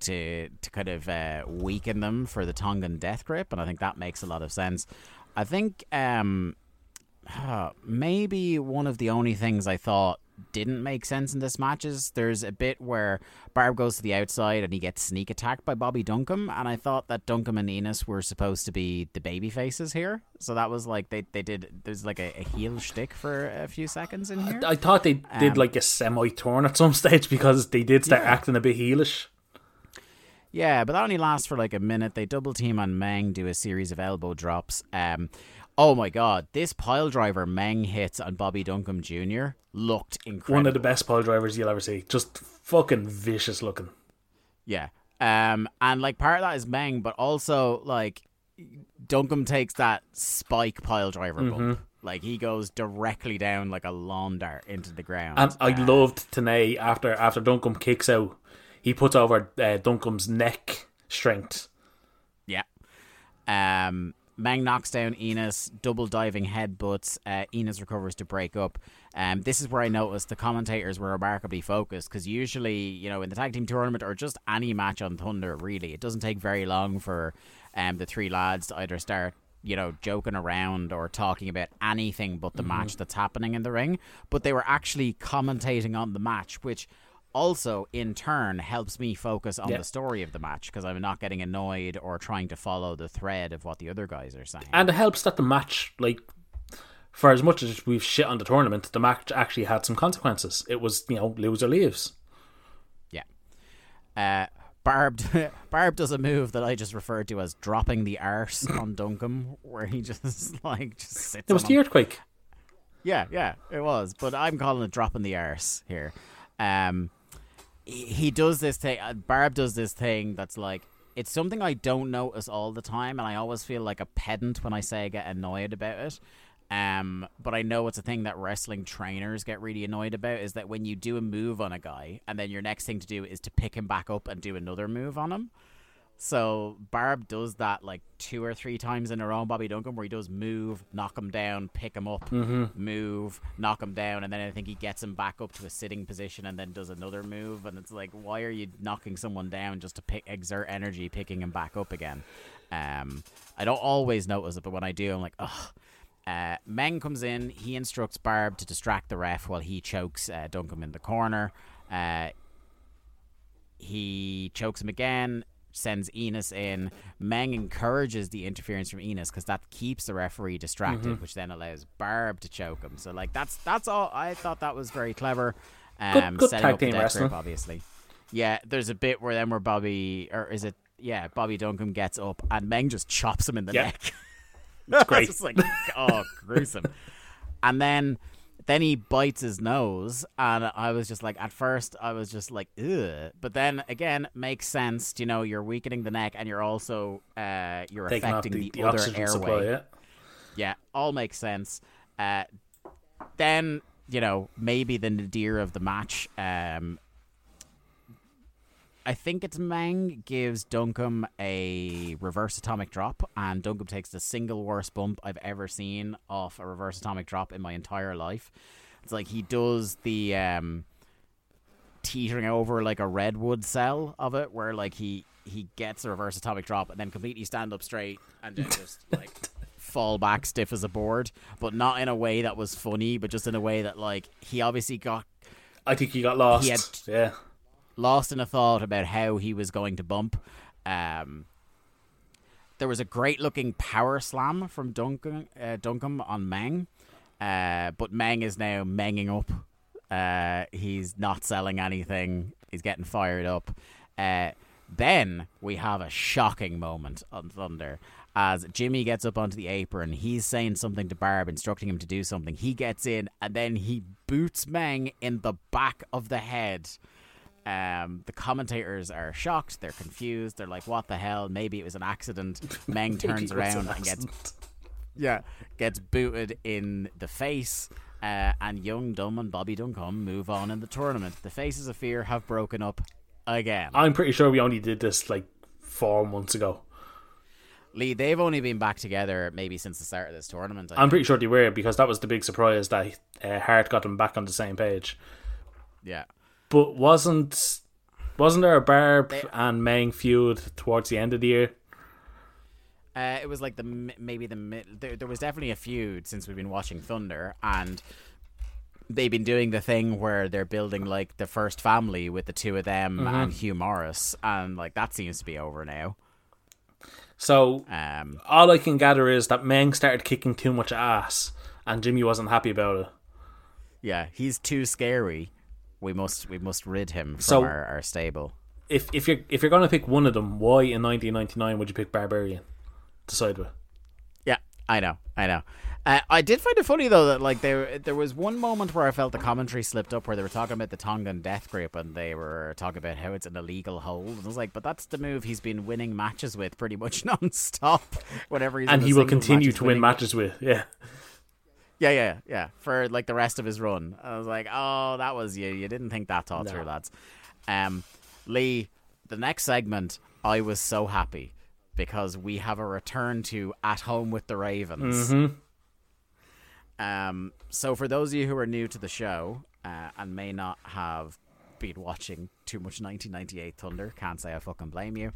to to kind of uh, weaken them for the Tongan death grip, and I think that makes a lot of sense. I think um, maybe one of the only things I thought didn't make sense in this match is there's a bit where Barb goes to the outside and he gets sneak attacked by Bobby Duncum, and I thought that Duncum and Enos were supposed to be the baby faces here. So that was like they, they did there's like a, a heel shtick for a few seconds in here. I thought they did Um, like a semi turn at some stage because they did start acting a bit heelish. Yeah, but that only lasts for like a minute. They double team on Meng, do a series of elbow drops. Um, oh my god, this pile driver Meng hits on Bobby Duncum Jr. looked incredible. One of the best pile drivers you'll ever see. Just fucking vicious looking. Yeah. Um, and like part of that is Meng, but also like Duncum takes that spike pile driver Mm-hmm. bump. Like he goes directly down like a lawn dart into the ground. And I Uh, loved Tenay after after Duncum kicks out, he puts over uh, Duncum's neck strength. Yeah. Um, Meng knocks down Enos, double diving headbutts. Uh, Enos recovers to break up. Um, this is where I noticed the commentators were remarkably focused because usually, you know, in the tag team tournament or just any match on Thunder, really, it doesn't take very long for um, the three lads to either start, you know, joking around or talking about anything but the match that's happening in the ring. But they were actually commentating on the match, which also in turn helps me focus on Yeah. the story of the match because I'm not getting annoyed or trying to follow the thread of what the other guys are saying. And it helps that the match, like, for as much as we've shit on the tournament, the match actually had some consequences. It was, you know, lose or leaves. yeah. Uh, Barb, Barb does a move that I just referred to as dropping the arse on Duncum, where he just like just sits. It was the earthquake. Yeah, yeah, it was. But I'm calling it dropping the arse here. Um, he, does this thing. Uh, Barb does this thing that's like it's something I don't notice all the time, and I always feel like a pedant when I say I get annoyed about it. Um, but I know it's a thing that wrestling trainers get really annoyed about is that when you do a move on a guy, and then your next thing to do is to pick him back up and do another move on him. So Barb does that like two or three times in a row Bobby Duncum, where he does move, knock him down, pick him up, move, knock him down, and then I think he gets him back up to a sitting position and then does another move. And it's like, why are you knocking someone down just to pick exert energy picking him back up again? Um, I don't always notice it, but when I do, I'm like, ugh. Uh, Meng comes in. He instructs Barb to distract the ref while he chokes uh, Duncum in the corner. Uh, he chokes him again. Sends Enos in. Meng encourages the interference from Enos because that keeps the referee distracted, Mm-hmm. which then allows Barb to choke him. So like that's that's all. I thought that was very clever. Good- Um, good setting tag up the team death wrestling. grip, obviously. Yeah, there's a bit where then where Bobby or is it? Yeah, Bobby Duncum gets up and Meng just chops him in the Yeah. neck. It's great. just like oh gruesome and then then he bites his nose and i was just like at first i was just like Ugh. but then again makes sense you know you're weakening the neck and you're also uh you're Taking affecting the, the, the other airway supply, yeah. yeah all makes sense uh then you know maybe the nadir of the match um I think it's Meng gives Duncum a reverse atomic drop, and Duncum takes the single worst bump I've ever seen off a reverse atomic drop in my entire life. It's like he does the um, teetering over like a redwood cell of it, where like he he gets a reverse atomic drop and then completely stand up straight and then just like fall back stiff as a board, but not in a way that was funny, but just in a way that like he obviously got I think he got lost. He had- yeah. Lost in a thought about how he was going to bump. Um, there was a great looking power slam from Duncan, uh, Duncum on Meng, uh, but Meng is now menging up. Uh, he's not selling anything. He's getting fired up. Uh, then we have a shocking moment on Thunder as Jimmy gets up onto the apron. He's saying something to Barb, instructing him to do something. He gets in and then he boots Meng in the back of the head. Um, the commentators are shocked. They're confused. They're like, "What the hell? Maybe it was an accident." Meng turns Maybe it was around an and gets yeah gets booted in the face. Uh, and Young Dumb and Bobby Duncum move on in the tournament. The Faces of Fear have broken up again. I'm pretty sure we only did this like four months ago. Lee, they've only been back together maybe since the start of this tournament. I I'm think. pretty sure they were because that was the big surprise that uh, Hart got them back on the same page. yeah. But wasn't wasn't there a Barb and Meng feud towards the end of the year? Uh, it was like the maybe the mid. There, there was definitely a feud since we've been watching Thunder, and they've been doing the thing where they're building like the first family with the two of them and Hugh Morrus, and like that seems to be over now. So Um, all I can gather is that Meng started kicking too much ass, and Jimmy wasn't happy about it. yeah, he's too scary. We must we must rid him from So- our, our stable. If if you're if you're gonna pick one of them, why in 1999 would you pick Barbarian to side with? Yeah, I know, I know. Uh, I did find it funny though that like there there was one moment where I felt the commentary slipped up where they were talking about the Tongan death grip and they were talking about how it's an illegal hold. And I was like, but that's the move he's been winning matches with pretty much non-stop. Whenever he's And he will continue to win matches with. Yeah. Yeah, yeah, yeah. For like the rest of his run, I was like, oh, that was you. You didn't think that all No. through, lads. Um, Lee, the next segment, I was so happy because we have a return to At Home with the Ravens. Mm-hmm. Um, so for those of you who are new to the show uh, and may not have been watching too much 1998 Thunder, can't say I fucking blame you.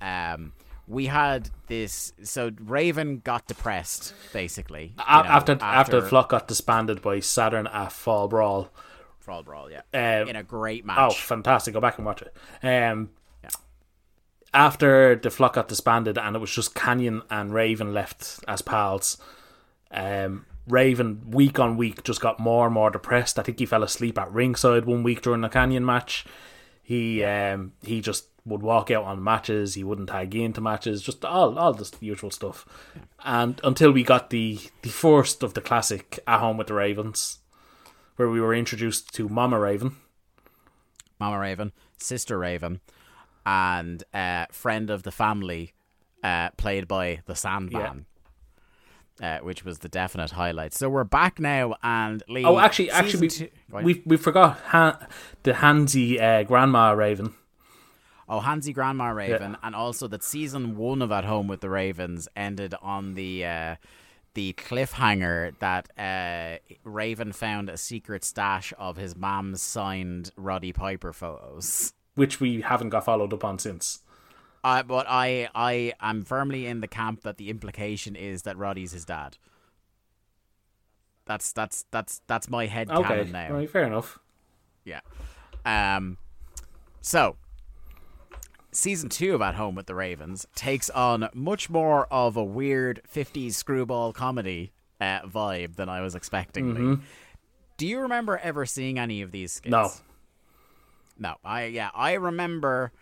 Um, we had this. So Raven got depressed, basically. you know, after, after the flock got disbanded by Saturn at Fall Brawl. Brawl Brawl, yeah, Um, in a great match. Oh, fantastic! Go back and watch it. Um, Yeah. After the flock got disbanded and it was just Kanyon and Raven left as pals, um, Raven week on week just got more and more depressed. I think he fell asleep at ringside one week during the Kanyon match. He um, he just would walk out on matches. He wouldn't tag into matches. Just all all the usual stuff. And until we got the the first of the classic at home with the Ravens, where we were introduced to Mama Raven. Mama Raven, Sister Raven, and uh, friend of the family, uh, played by the Sandman. Uh, which was the definite highlight. So we're back now, and Lee. Oh, actually, actually, two- we we we forgot Han, the Hansy uh, Grandma Raven. Oh, Hansi Grandma Raven, and also that season one of At Home with the Ravens ended on the uh, the cliffhanger that uh, Raven found a secret stash of his mom's signed Roddy Piper photos. which we haven't got followed up on since. Uh, but I I am firmly in the camp that the implication is that Roddy's his dad. That's that's that's that's my head Okay, now. right, fair enough. Yeah. Um. So season two of At Home with the Ravens takes on much more of a weird 50s screwball comedy uh, vibe than I was expecting. Lee. Do you remember ever seeing any of these skits? No. No, I yeah, I remember.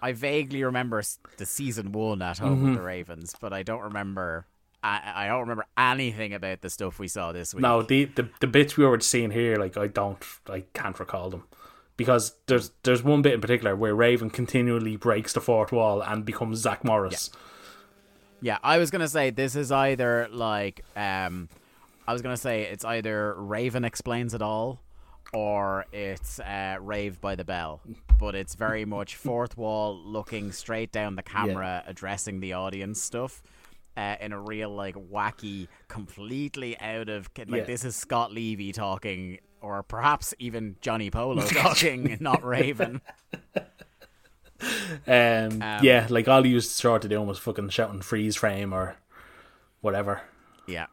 I vaguely remember the season one at home with the Ravens, but I don't remember. I, I don't remember anything about the stuff we saw this week. No, the, the the bits we were seeing here, like I don't, I can't recall them, because there's there's one bit in particular where Raven continually breaks the fourth wall and becomes Zach Morris. Yeah, I was gonna say this is either like um, I was gonna say it's either Raven explains it all, or it's uh, Raved by the Bell. But it's very much fourth wall, looking straight down the camera, addressing the audience stuff. Uh, in a real like wacky, completely out of like Yeah. this is Scott Levy talking, or perhaps even Johnny Polo talking, not Raven. Um, yeah, like all he used sort to do was fucking shouting freeze frame or whatever. Yeah,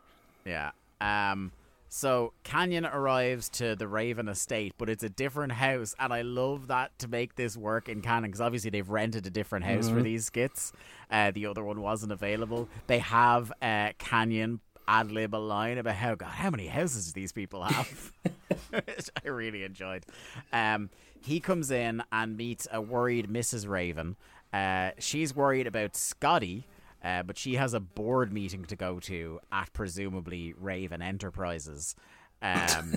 yeah. Um, so Kanyon arrives to the Raven estate, but it's a different house, and I love that to make this work in canon because obviously they've rented a different house for these skits. Uh, the other one wasn't available. They have uh, Kanyon ad lib a line about how God, how many houses do these people have? Which I really enjoyed. Um, he comes in and meets a worried Mrs. Raven. Uh, she's worried about Scotty, uh, but she has a board meeting to go to at presumably Raven Enterprises. Um,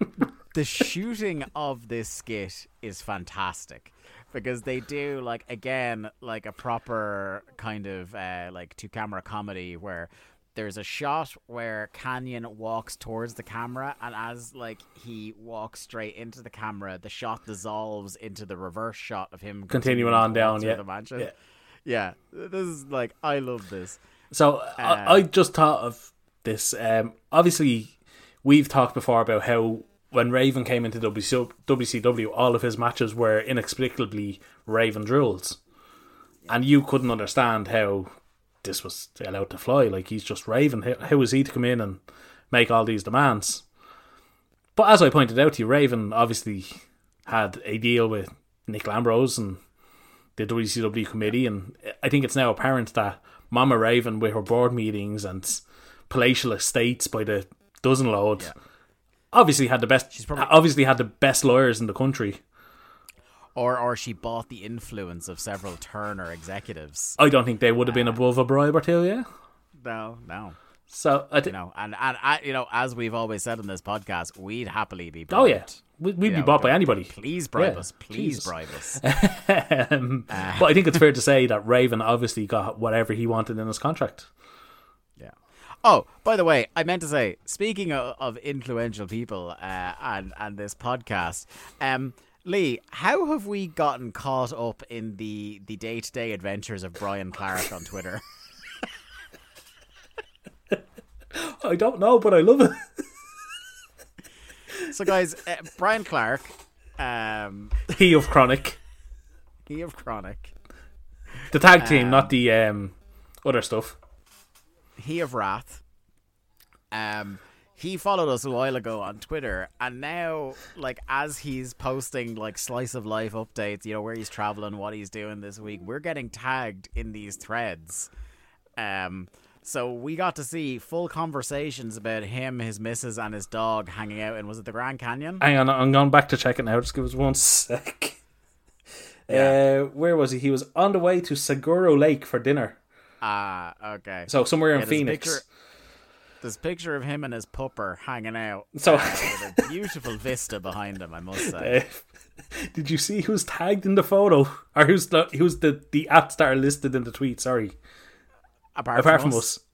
the shooting of this skit is fantastic because they do like again like a proper kind of uh, like two camera comedy where there's a shot where Kanyon walks towards the camera and as like he walks straight into the camera the shot dissolves into the reverse shot of him Continuing on down, yeah. the mansion. Yeah. yeah this is like I love this So Uh, I, I just thought of this. Um, obviously, we've talked before about how when Raven came into WC, WCW, all of his matches were inexplicably Raven drills, and you couldn't understand how this was allowed to fly. Like he's just. How, how was he to come in and make all these demands? But as I pointed out to you, Raven obviously had a deal with Nick Lambros and the WCW committee, and I think it's now apparent that Mama Raven, with her board meetings and palatial estates by the dozen load, obviously had the best. She's probably- obviously had the best lawyers in the country. Or or she bought the influence of several Turner executives I don't think they would have been above a bribe or two, yeah. no no So I you think, know, and and uh, you know, as we've always said in this podcast, we'd happily be. Bribed. oh yeah, bribed. we- we'd be know, bought by anybody. Please bribe Yeah, us. Please Jesus. bribe us. um, but I think it's fair to say that Raven obviously got whatever he wanted in his contract. yeah. Oh, by the way, I meant to say, speaking of, of influential people uh, and and this podcast, um, Lee, how have we gotten caught up in the the day to day adventures of Brian Clark on Twitter? I don't know, but I love it. so, guys, uh, Brian Clark, um, he of KroniK, he of KroniK, the tag team, not the um, other stuff. he of Wrath. Um, he followed us a while ago on Twitter, and now, like, as he's posting like slice of life updates, you know, where he's traveling, what he's doing this week, we're getting tagged in these threads. Um, so we got to see full conversations about him, his missus, and his dog hanging out in was it the Grand Canyon? Hang on, I'm going back to check it now. Just give us one sec. Uh, where was he? He was on the way to Saguaro Lake for dinner. Ah, okay. So somewhere Yeah, in Phoenix. A picture of him and his pupper hanging out. So- uh, with a beautiful vista behind him, I must say. Uh, did you see who's tagged in the photo, or who's the who's the the apps that are listed in the tweet? Sorry, apart, apart from, from us. us.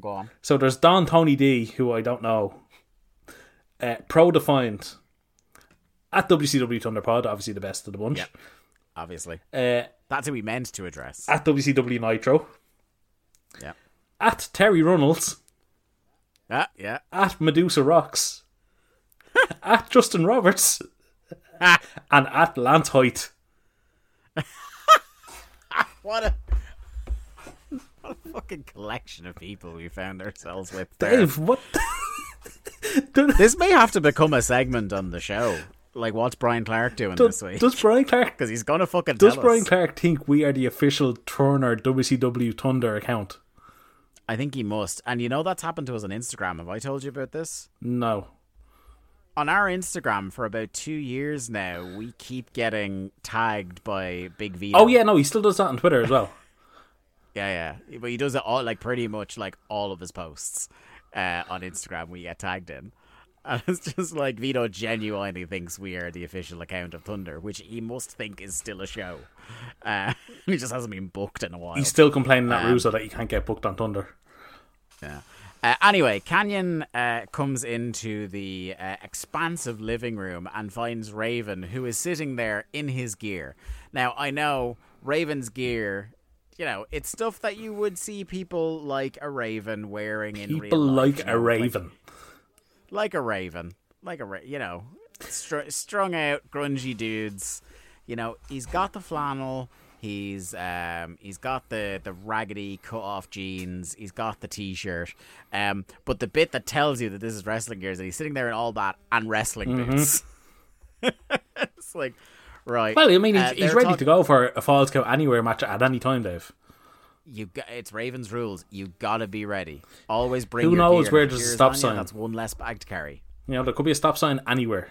Go on. So there's Don Tony D, who I don't know. Uh, Pro defined at WCW Thunderpod, obviously the best of the bunch. Yeah. Obviously. Uh, That's who we meant to address. at WCW Nitro, Yeah. at Terri Runnels, Yeah, yeah. at Medusa Rocks, at Justin Roberts, and at Lance Hoyt. What a what a fucking collection of people we found ourselves with. there. Dave, what? This may have to become a segment on the show. Like, what's Brian Clark doing Does, this week? does Brian Clark Because he's gonna fucking does Brian us. Clark think we are the official Turner WCW Thunder account? I think he must. And you know that's happened to us on Instagram. Have I told you about this? No. On our Instagram for about two years now, we keep getting tagged by Big Vito. Oh yeah, no, he still does that on Twitter as well. Yeah, yeah. But he does it all like pretty much like all of his posts uh, on Instagram we get tagged in. And it's just like Vito genuinely thinks we are the official account of Thunder, which he must think is still a show. Uh, he just hasn't been booked in a while. He's still complaining at Um, Russo that he can't get booked on Thunder. Yeah. Uh, anyway, Kanyon uh, comes into the uh, expansive living room and finds Raven, who is sitting there in his gear. Now, I know Raven's gear, you know, it's stuff that you would see people like a Raven wearing in real People life, like you a know, Raven. like a raven, like a ra- you know, str- strung out, grungy dudes. You know, he's got the flannel. He's um he's got the the raggedy cut off jeans. He's got the t-shirt. Um, but the bit that tells you that this is wrestling gear is that he's sitting there in all that and wrestling boots. it's like, right. Well, I mean, he's, uh, he's ready to go for a Falls Count Anywhere match at any time, Dave. You got, it's Ravens rules. You gotta be ready. Always bring. Who your knows gear. where there's a stop you, sign? That's one less bag to carry. You know, there could be a stop sign anywhere.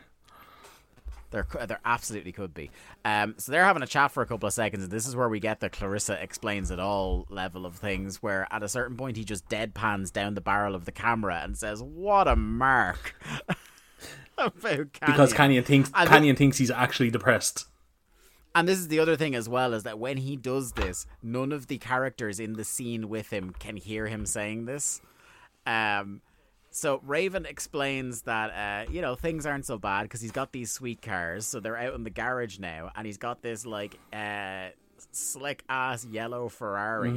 There, there absolutely could be. Um, so they're having a chat for a couple of seconds, and this is where we get the Clarissa explains it all level of things. Where at a certain point he just deadpans down the barrel of the camera and says, "What a mark!" About Kanyon. Because Kanyon thinks And Kanyon thinks he's actually depressed. And this is the other thing as well is that when he does this, none of the characters in the scene with him can hear him saying this. Um, so Raven explains that uh, you know things aren't so bad because he's got these sweet cars, so they're out in the garage now, and he's got this like uh, slick ass yellow Ferrari.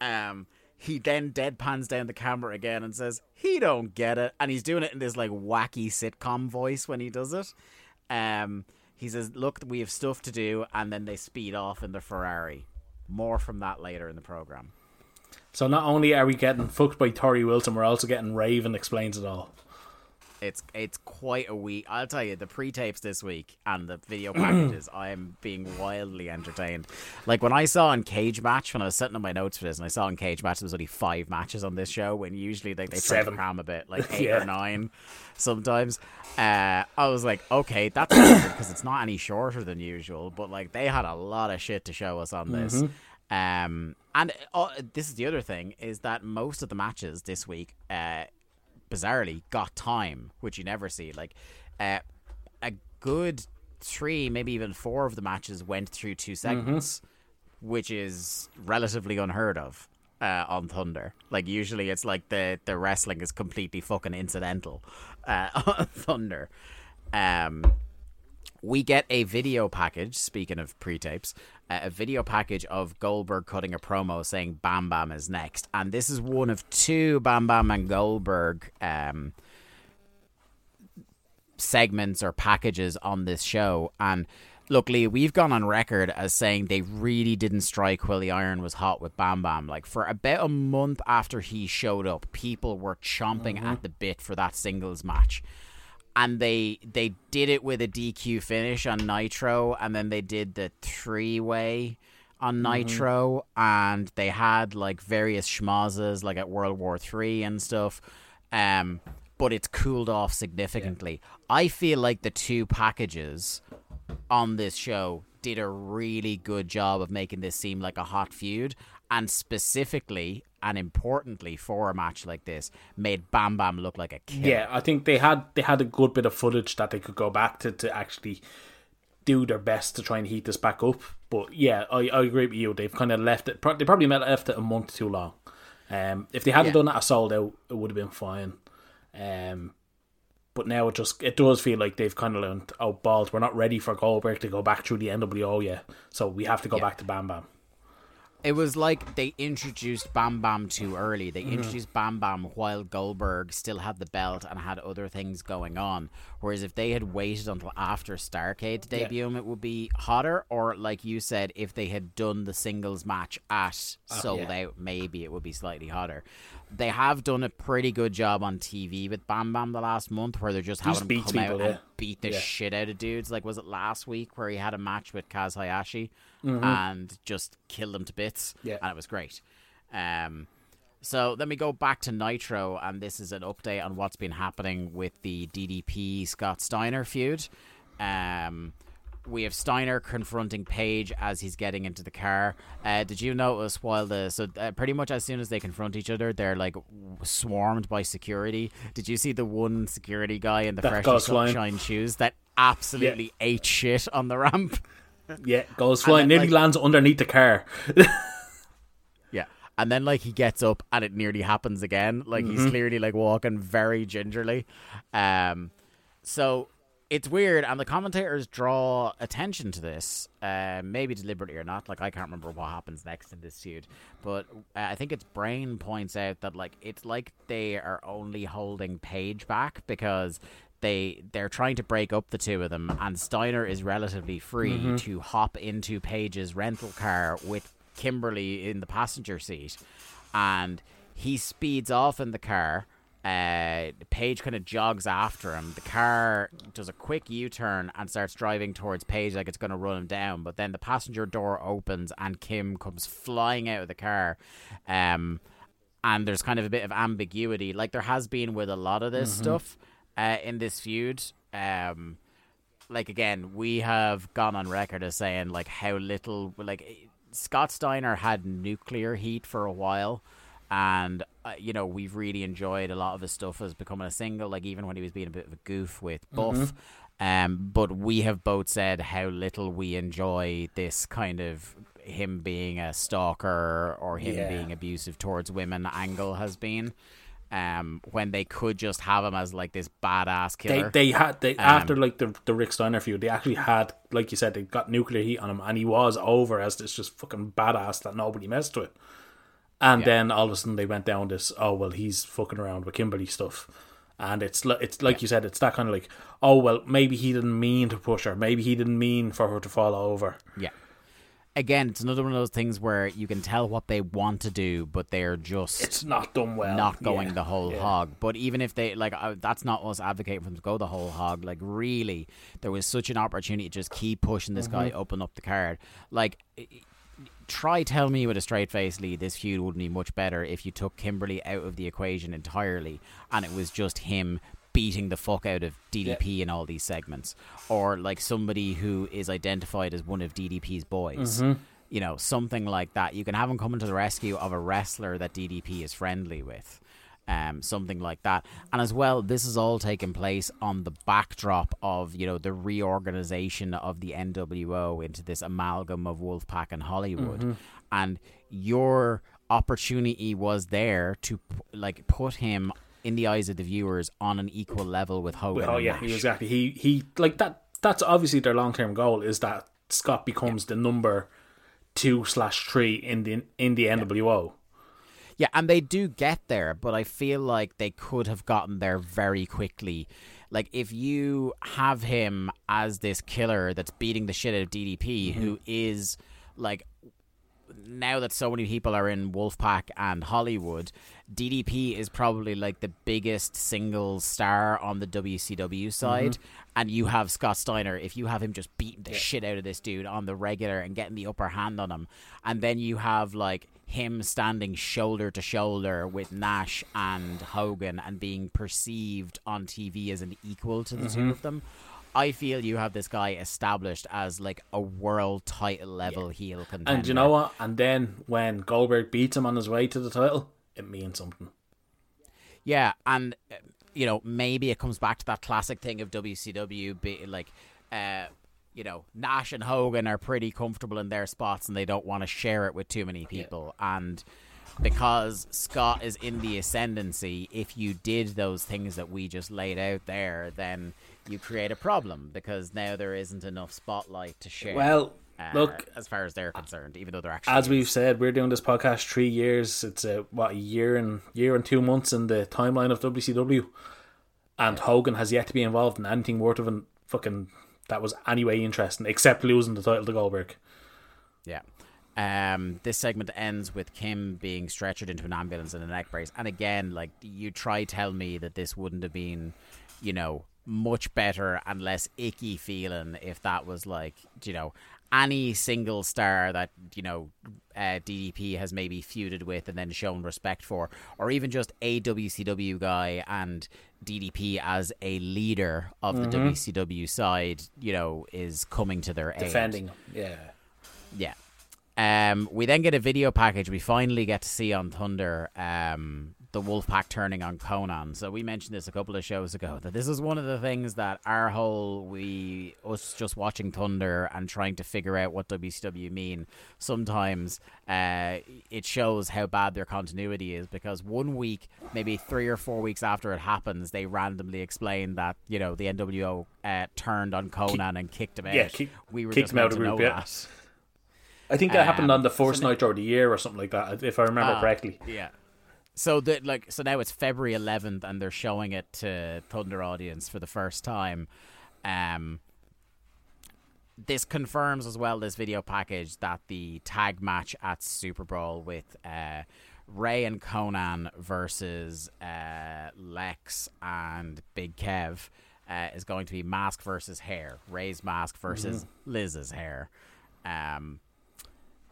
Um, he then deadpans down the camera again and says he don't get it, and he's doing it in this like wacky sitcom voice when he does it. Um, he says, "Look, we have stuff to do," and then they speed off in the Ferrari. More from that later in the program. So not only are we getting fucked by Torrie Wilson, we're also getting Raven explains it all. It's it's quite a week. I'll tell you, the pre-tapes this week and the video packages, I am being wildly entertained. Like when I saw on Cagematch, when I was setting up my notes for this, and I saw on Cagematch there was only five matches on this show, when usually they, they try to Seven. cram a bit, like eight Yeah. or nine sometimes. Uh, I was like, okay, that's because it's not any shorter than usual, but like they had a lot of shit to show us on this. Um, and uh, this is the other thing is that most of the matches this week, uh, bizarrely got time, which you never see. Like uh, a good three, maybe even four of the matches went through two segments, which is relatively unheard of uh, on Thunder. Like usually, it's like the the wrestling is completely fucking incidental uh, on Thunder. Um, we get a video package. Speaking of pre-tapes, uh, a video package of Goldberg cutting a promo saying "Bam Bam is next," and this is one of two Bam Bam and Goldberg um, segments or packages on this show. And look, Lee, we've gone on record as saying they really didn't strike while the iron was hot with Bam Bam. Like for about a month after he showed up, people were chomping at the bit for that singles match and they they did it with a DQ finish on Nitro, and then they did the three way on Nitro, and they had like various schmazzes like at World War Three and stuff. Um, but it's cooled off significantly. I feel like the two packages on this show did a really good job of making this seem like a hot feud and specifically and importantly for a match like this made Bam Bam look like a killer. Yeah, I think they had they had a good bit of footage that they could go back to to actually do their best to try and heat this back up. But yeah, I, I agree with you. They've kind of left it. They probably left it a month too long. Um, if they hadn't Yeah. done that, a sold out, it would have been fine. Um, but now it just it does feel like they've kind of learned. Oh balls, we're not ready for Goldberg to go back through the NWO yet, so we have to go Yeah. back to Bam Bam. It was like they introduced Bam Bam too early. They mm-hmm. introduced Bam Bam while Goldberg still had the belt and had other things going on. Whereas if they had waited until after Starcade to debut him, it would be hotter. Or like you said, if they had done the singles match at uh, Sold yeah. Out, maybe it would be slightly hotter. They have done a pretty good job on TV with Bam Bam the last month, where they're just He just having him come people, out yeah. and beat the Yeah. shit out of dudes. Like, was it last week where he had a match with Kaz Hayashi and just killed them to bits? Mm-hmm. Yeah. and it was great. Um, so then we go back to Nitro, and this is an update on what's been happening with the DDP Scott Steiner feud. Um, we have Steiner confronting Page as he's getting into the car. Uh, did you notice while the so uh, pretty much as soon as they confront each other, they're like w- swarmed by security. Did you see the one security guy in the That freshly goes flying. sunshine shoes that absolutely ate shit on the ramp? Yeah, goes flying, then, nearly like- lands underneath the car. Yeah. And then like he gets up and it nearly happens again. Like Mm-hmm. he's clearly like walking very gingerly. Um so it's weird and the commentators draw attention to this, uh, maybe deliberately or not. Like I can't remember what happens next in this feud, but uh, I think it's Brain points out that like it's like they are only holding Page back because they they're trying to break up the two of them, and Steiner is relatively free to hop into Page's rental car with Kimberly in the passenger seat, and he speeds off in the car. Uh, Page kind of jogs after him. The car does a quick U turn and starts driving towards Page like it's going to run him down. But then the passenger door opens and Kim comes flying out of the car. Um, and there's kind of a bit of ambiguity, like there has been with a lot of this stuff uh, in this feud. Um, like again, we have gone on record as saying like how little like Scott Steiner had nuclear heat for a while, and uh, you know we've really enjoyed a lot of his stuff as becoming a single. Like even when he was being a bit of a goof with Buff. Um, but we have both said how little we enjoy this kind of him being a stalker or him Yeah. being abusive towards women angle has been. Um, when they could just have him as like this badass They killer. they had they Um, after like the the Rick Steiner feud, they actually had like you said, they got nuclear heat on him, and he was over as this just fucking badass that nobody messed with. And Yeah. then all of a sudden they went down this oh well he's fucking around with Kimberly stuff, and it's it's like you said it's that kind of like oh well maybe he didn't mean to push her, maybe he didn't mean for her to fall over. Yeah. Again, it's another one of those things where you can tell what they want to do, but they're just It's not done well, not going Yeah. the whole Yeah. hog. But even if they like, uh, that's not us advocating for them to go the whole hog. Like, really, there was such an opportunity to just keep pushing this guy Mm-hmm. up and up the card. Like, try tell me with a straight face, Lee, this feud wouldn't be much better if you took Kimberly out of the equation entirely, and it was just him beating the fuck out of DDP in all these segments, or like somebody who is identified as one of DDP's boys. Mm-hmm. You know, something like that. You can have him coming to the rescue of a wrestler that DDP is friendly with. Um, something like that. And as well, this is all taking place on the backdrop of, you know, the reorganization of the NWO into this amalgam of Wolfpack and Hollywood. Mm-hmm. And your opportunity was there to, like, put him in the eyes of the viewers on an equal level with Hogan. Oh yeah, exactly. He he like that. That's obviously their long term goal is that Scott becomes the number two slash three in the in the NWO. Yeah, and they do get there, but I feel like they could have gotten there very quickly. Like if you have him as this killer that's beating the shit out of DDP, mm-hmm. who is like now that so many people are in Wolfpack and Hollywood, DDP is probably like the biggest single star on the WCW mm-hmm. side. And you have Scott Steiner, if you have him just beating the shit out of this dude on the regular and getting the upper hand on him, and then you have like him standing shoulder to shoulder with Nash and Hogan and being perceived on TV as an equal to the two of them. I feel you have this guy established as like a world title level heel contender. And you know what? And then when Goldberg beats him on his way to the title, it means something. Yeah, and uh, you know maybe it comes back to that classic thing of WCW, be like, uh, you know, Nash and Hogan are pretty comfortable in their spots, and they don't want to share it with too many people, and. Because Scott is in the ascendancy, if you did those things that we just laid out there, then you create a problem because now there isn't enough spotlight to share. Well, uh, look, as far as they're concerned, even though they're actually as we've said, we're doing this podcast three years. It's a what a year and year and two months in the timeline of WCW, and Hogan has yet to be involved in anything worth of an fucking that was anyway interesting, except losing the title to Goldberg. Yeah. Um, this segment ends with Kim being stretchered into an ambulance in a neck brace. And again, like you try tell me that this wouldn't have been, you know, much better and less icky feeling if that was like you know any single star that you know uh, DDP has maybe feuded with and then shown respect for, or even just a WCW guy and DDP as a leader of the WCW side, you know, is coming to their aid. Defending. Yeah. Yeah. Um, we then get a video package. We finally get to see on Thunder um, the Wolfpack turning on Konnan. So we mentioned this a couple of shows ago that this is one of the things that our whole we us just watching Thunder and trying to figure out what WCW mean. Sometimes uh, it shows how bad their continuity is because one week, maybe three or four weeks after it happens, they randomly explain that you know the NWO uh, turned on Konnan and kicked him out. Yeah, kick- we were kicked just him out of to the know group, yeah. that. I think that happened Um, on the first so night of the year or something like that, if I remember Ah, correctly. Yeah. So the like so now it's February 11th and they're showing it to Thunder audience for the first time. Um this confirms as well this video package that the tag match at Super Brawl with uh Ray and Konnan versus uh, Lex and Big Kev uh, is going to be mask versus hair. Ray's mask versus Liz's hair. Um,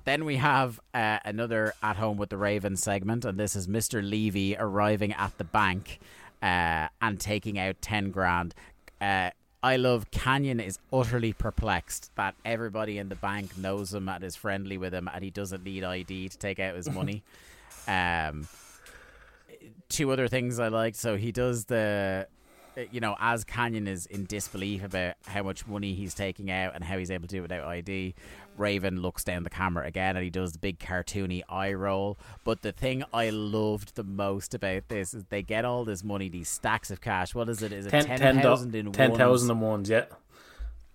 then we have uh, another at home with the Raven segment, and this is Mr. Levy arriving at the bank uh, and taking out ten grand. Uh, I love Kanyon is utterly perplexed that everybody in the bank knows him and is friendly with him, and he doesn't need ID to take out his money. Um, two other things I liked. So he does the, Uh, you know, as Kanyon is in disbelief about how much money he's taking out and how he's able to do it without ID. Raven looks down the camera again and he does the big cartoony eye roll. But the thing I loved the most about this is they get all this money, these stacks of cash. What is it? Is it Ten, ten ten, do- thousand in 10,000 ones? in ones, yeah.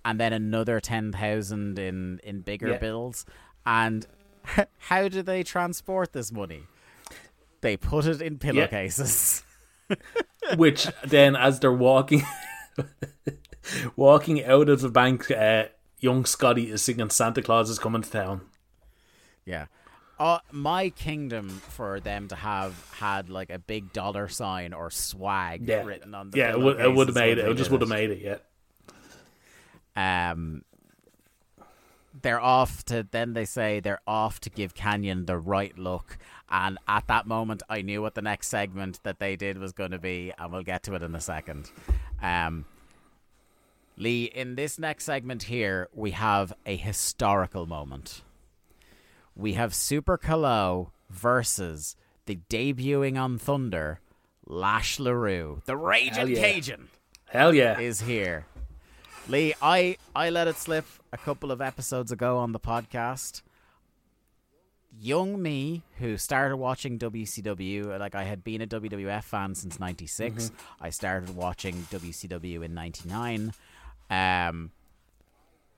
and then another 10,000 in in bigger Yeah. bills and how do they transport this money they put it in pillowcases Which then, as they're walking, walking out of the bank, uh, young Scotty is singing "Santa Claus is coming to town." yeah uh, my kingdom for them to have had like a big dollar sign or swag Yeah, written on the yeah, it would, it would have made it. It just would have made it. Yeah, um they're off to then they say they're off to give Kanyon the right look and at that moment I knew what the next segment that they did was going to be and we'll get to it in a second um Lee in this next segment here we have a historical moment we have Super Calo versus the debuting on Thunder Lash LaRue the Raging yeah. Cajun hell yeah. is here. Lee, I I let it slip a couple of episodes ago on the podcast. Young me, who started watching WCW, like I had been a WWF fan since '96. I started watching WCW in '99. Um,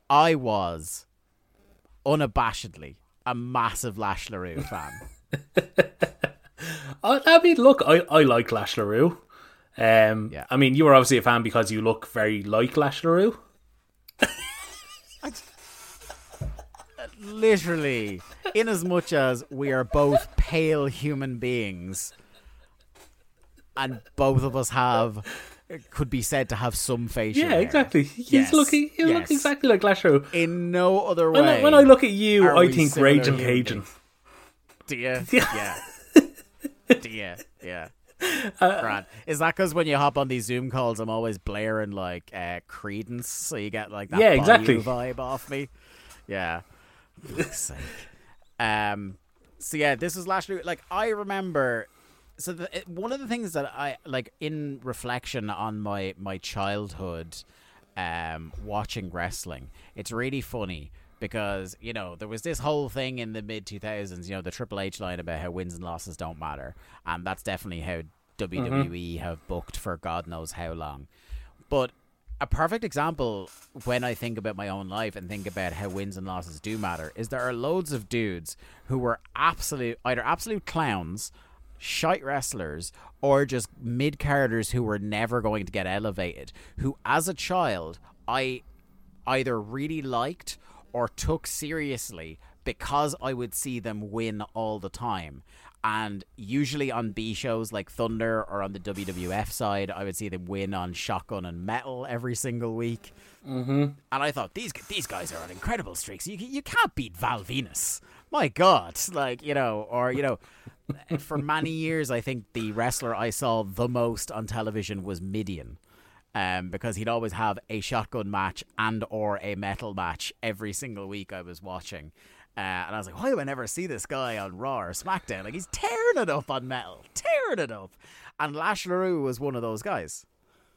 I was unabashedly a massive Lash LaRue fan. I, I mean, look, I, I like Lash LaRue. Um, Yeah. I mean, you were obviously a fan because you look very like Lash LaRue. Literally in as much as we are both pale human beings and both of us have could be said to have some facial Yeah, hair. exactly. He's Yes, looking, He look yes. exactly like Lash LaRue. in no other When way I, when I look at you, I think Raging human Cajun. do you Yeah. do you yeah Grant. Is that because when you hop on these Zoom calls, I'm always blaring like uh, Creedence, so you get like that Yeah, exactly. vibe off me? Yeah. Sake. Um. So yeah, this is last week. Like I remember. So the, one of the things that I like in reflection on my my childhood, um, watching wrestling, it's really funny because you know there was this whole thing in the mid 2000s you know the triple h line about how wins and losses don't matter and that's definitely how wwe have booked for god knows how long but a perfect example when I think about my own life and think about how wins and losses do matter is there are loads of dudes who were absolute either absolute clowns, shite wrestlers, or just mid carders who were never going to get elevated. Who, as a child, I either really liked or took seriously because I would see them win all the time. And usually on B shows like Thunder or on the WWF side, I would see them win on Shotgun and Metal every single week. Mm-hmm. And I thought these these guys are on incredible streaks. You you can't beat Val Venis. My God, like you know, or you know, for many years, I think the wrestler I saw the most on television was Mideon. Um, because he'd always have a shotgun match and or a metal match every single week I was watching. Uh, and I was like, why do I never see this guy on Raw or SmackDown? Like, he's tearing it up on metal, tearing it up. And Lash LaRue was one of those guys.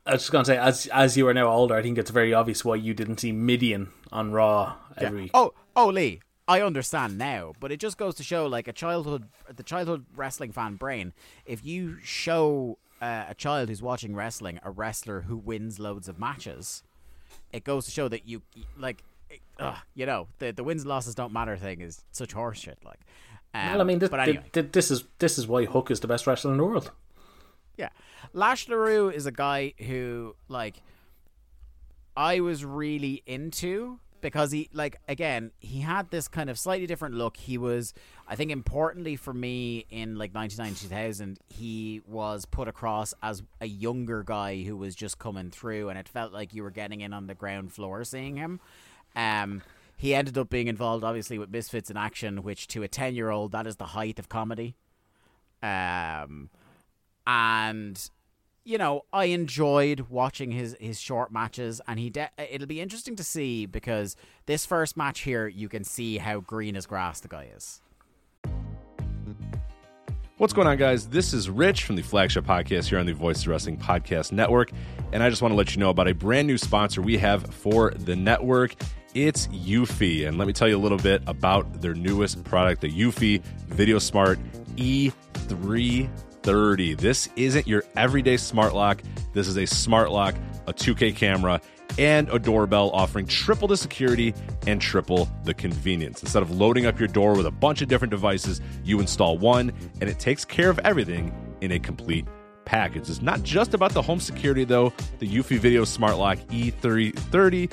I was just gonna say, as as you are now older, I think it's very obvious why you didn't see Mideon on Raw every week. Oh, oh, Lee, I understand now, but it just goes to show, like a childhood, the childhood wrestling fan brain. If you show uh, a child who's watching wrestling a wrestler who wins loads of matches, it goes to show that you like, uh, you know, the the wins and losses don't matter thing is such horseshit. Like, um, well, I mean, this, but anyway, th- this is this is why Hook is the best wrestler in the world. yeah, Lash LaRue is a guy who like I was really into because he like again he had this kind of slightly different look he was i think importantly for me in like 99 2000 he was put across as a younger guy who was just coming through and it felt like you were getting in on the ground floor seeing him um he ended up being involved obviously with misfits in action which to a 10 year old that is the height of comedy um and you know, I enjoyed watching his his short matches, and he de- it'll be interesting to see because this first match here, you can see how green as grass the guy is. What's going on, guys? This is Rich from the flagship podcast here on the Voice of Wrestling Podcast Network. And I just want to let you know about a brand new sponsor we have for the network. It's Eufy. And let me tell you a little bit about their newest product, the Eufy Video Smart E330. This isn't your everyday smart lock. This is a smart lock, a 2K camera, and a doorbell offering triple the security and triple the convenience. Instead of loading up your door with a bunch of different devices, you install one and it takes care of everything in a complete package. It's not just about the home security though. The Eufy Video Smart Lock E330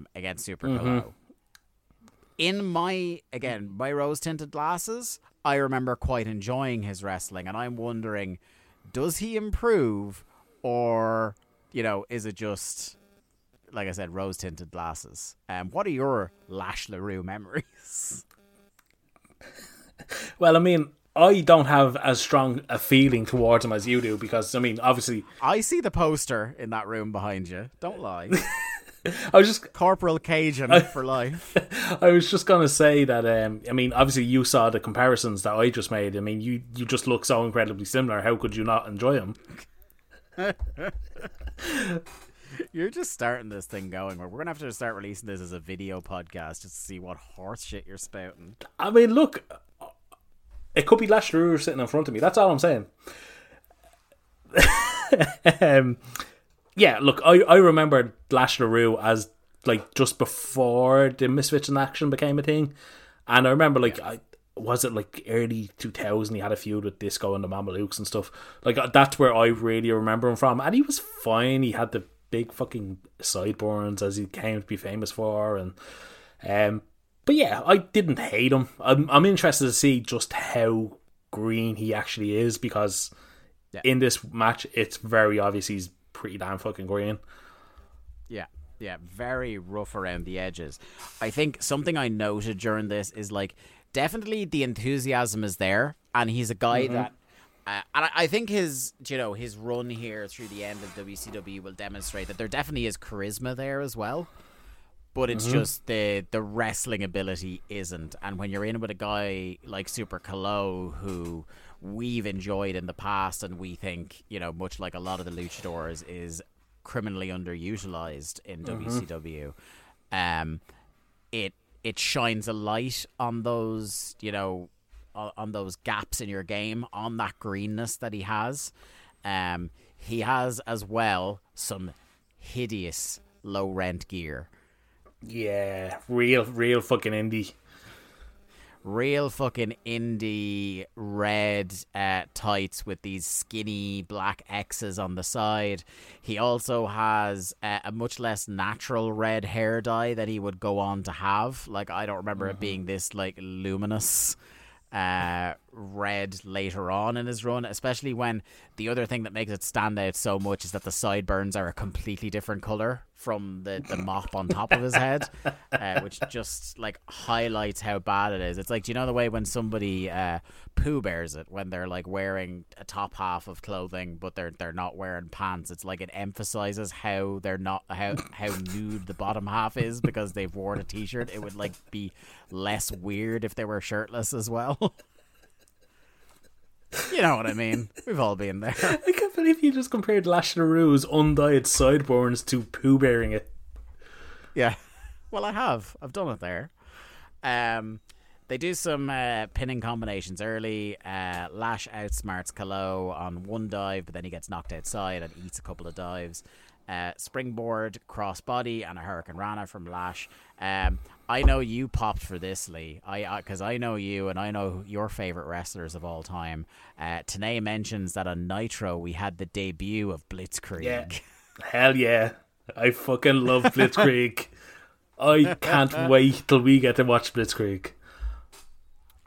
Um, against Super Pillow. In my again my rose tinted glasses, I remember quite enjoying his wrestling, and I'm wondering, does he improve, or you know, is it just like I said, rose tinted glasses? Um, what are your Lash Larue memories? Well, I mean, I don't have as strong a feeling towards him as you do because I mean, obviously, I see the poster in that room behind you. Don't lie. I was just Corporal Cajun for life. I was just gonna say that. Um, I mean, obviously, you saw the comparisons that I just made. I mean, you you just look so incredibly similar. How could you not enjoy him? You're just starting this thing going. Where we're gonna have to start releasing this as a video podcast just to see what horse shit you're spouting. I mean, look, it could be Lash LaRue sitting in front of me. That's all I'm saying. um, yeah, look, I, I remember Lash LaRue as like just before the Misfits in Action became a thing, and I remember like I was it like early 2000 he had a feud with Disco and the Mamalukes and stuff. Like uh, that's where I really remember him from, and he was fine. He had the big fucking sideburns as he came to be famous for, and um, but yeah, I didn't hate him. I'm I'm interested to see just how green he actually is because Yeah. in this match it's very obvious he's pretty damn fucking green. Yeah, yeah, very rough around the edges. I think something I noted during this is like definitely the enthusiasm is there, and he's a guy that. Uh, and I, I think his, you know, his run here through the end of WCW will demonstrate that there definitely is charisma there as well. But it's just the the wrestling ability isn't, and when you're in with a guy like Super Calo, who we've enjoyed in the past, and we think, you know, much like a lot of the luchadors, is criminally underutilized in WCW. Um, it it shines a light on those, you know, on those gaps in your game, on that greenness that he has. Um, he has as well some hideous low rent gear. Yeah, real real fucking indie. Real fucking indie red uh, tights with these skinny black X's on the side. He also has uh, a much less natural red hair dye that he would go on to have. Like I don't remember it being this like luminous uh, red later on in his run, especially when the other thing that makes it stand out so much is that the sideburns are a completely different color from the, the mop on top of his head, uh, which just like highlights how bad it is. It's like, do you know the way when somebody uh, poo bears it when they're like wearing a top half of clothing but they're they're not wearing pants? It's like it emphasizes how they're not how how nude the bottom half is because they've worn a t-shirt. It would like be less weird if they were shirtless as well. You know what I mean? We've all been there. I can't believe you just compared Lash LaRue's undyed sideburns to poo bearing it. Yeah. Well, I have. I've done it there. Um, they do some uh, pinning combinations early. Uh, Lash outsmarts Calo on one dive, but then he gets knocked outside and eats a couple of dives. Uh, springboard, crossbody, and a Hurricanrana from Lash. Um, I know you popped for this, Lee. I because I, know you and I know your favorite wrestlers of all time. Uh, Tenay mentions that on Nitro we had the debut of Blitzkrieg. Yeah. Hell yeah. I fucking love Blitzkrieg. I can't wait till we get to watch Blitzkrieg.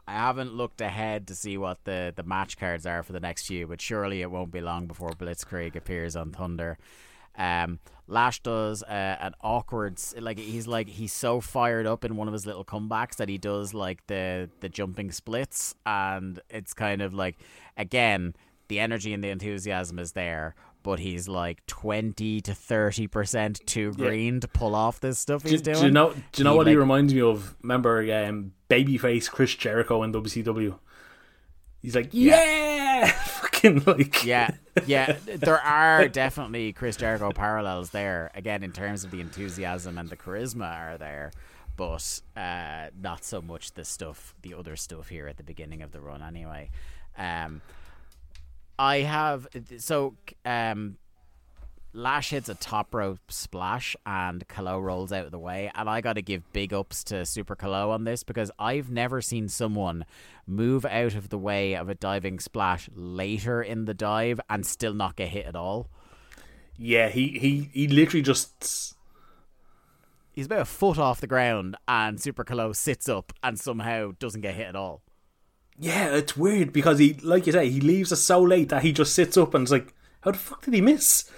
I haven't looked ahead to see what the, the match cards are for the next few, but surely it won't be long before Blitzkrieg appears on Thunder. Um, Lash does uh, an awkward, like he's like he's so fired up in one of his little comebacks that he does like the the jumping splits, and it's kind of like again the energy and the enthusiasm is there, but he's like twenty to thirty percent too Yeah. green to pull off this stuff Do, he's do doing. you know? Do you know He, what he reminds me of? Remember, um, babyface Chris Jericho in WCW. He's like, yeah, fucking like, yeah, yeah. There are definitely Chris Jericho parallels there. Again, in terms of the enthusiasm and the charisma are there, but uh, not so much the stuff, the other stuff here at the beginning of the run. Anyway, um, I have so um. Lash hits a top rope splash and Calo rolls out of the way. And I got to give big ups to Super Calo on this because I've never seen someone move out of the way of a diving splash later in the dive and still not get hit at all. yeah. He he he literally just He's about a foot off the ground and Super Calo sits up and somehow doesn't get hit at all. yeah. It's weird because he, like you say, he leaves us so late that he just sits up and it's like, how the fuck did he miss?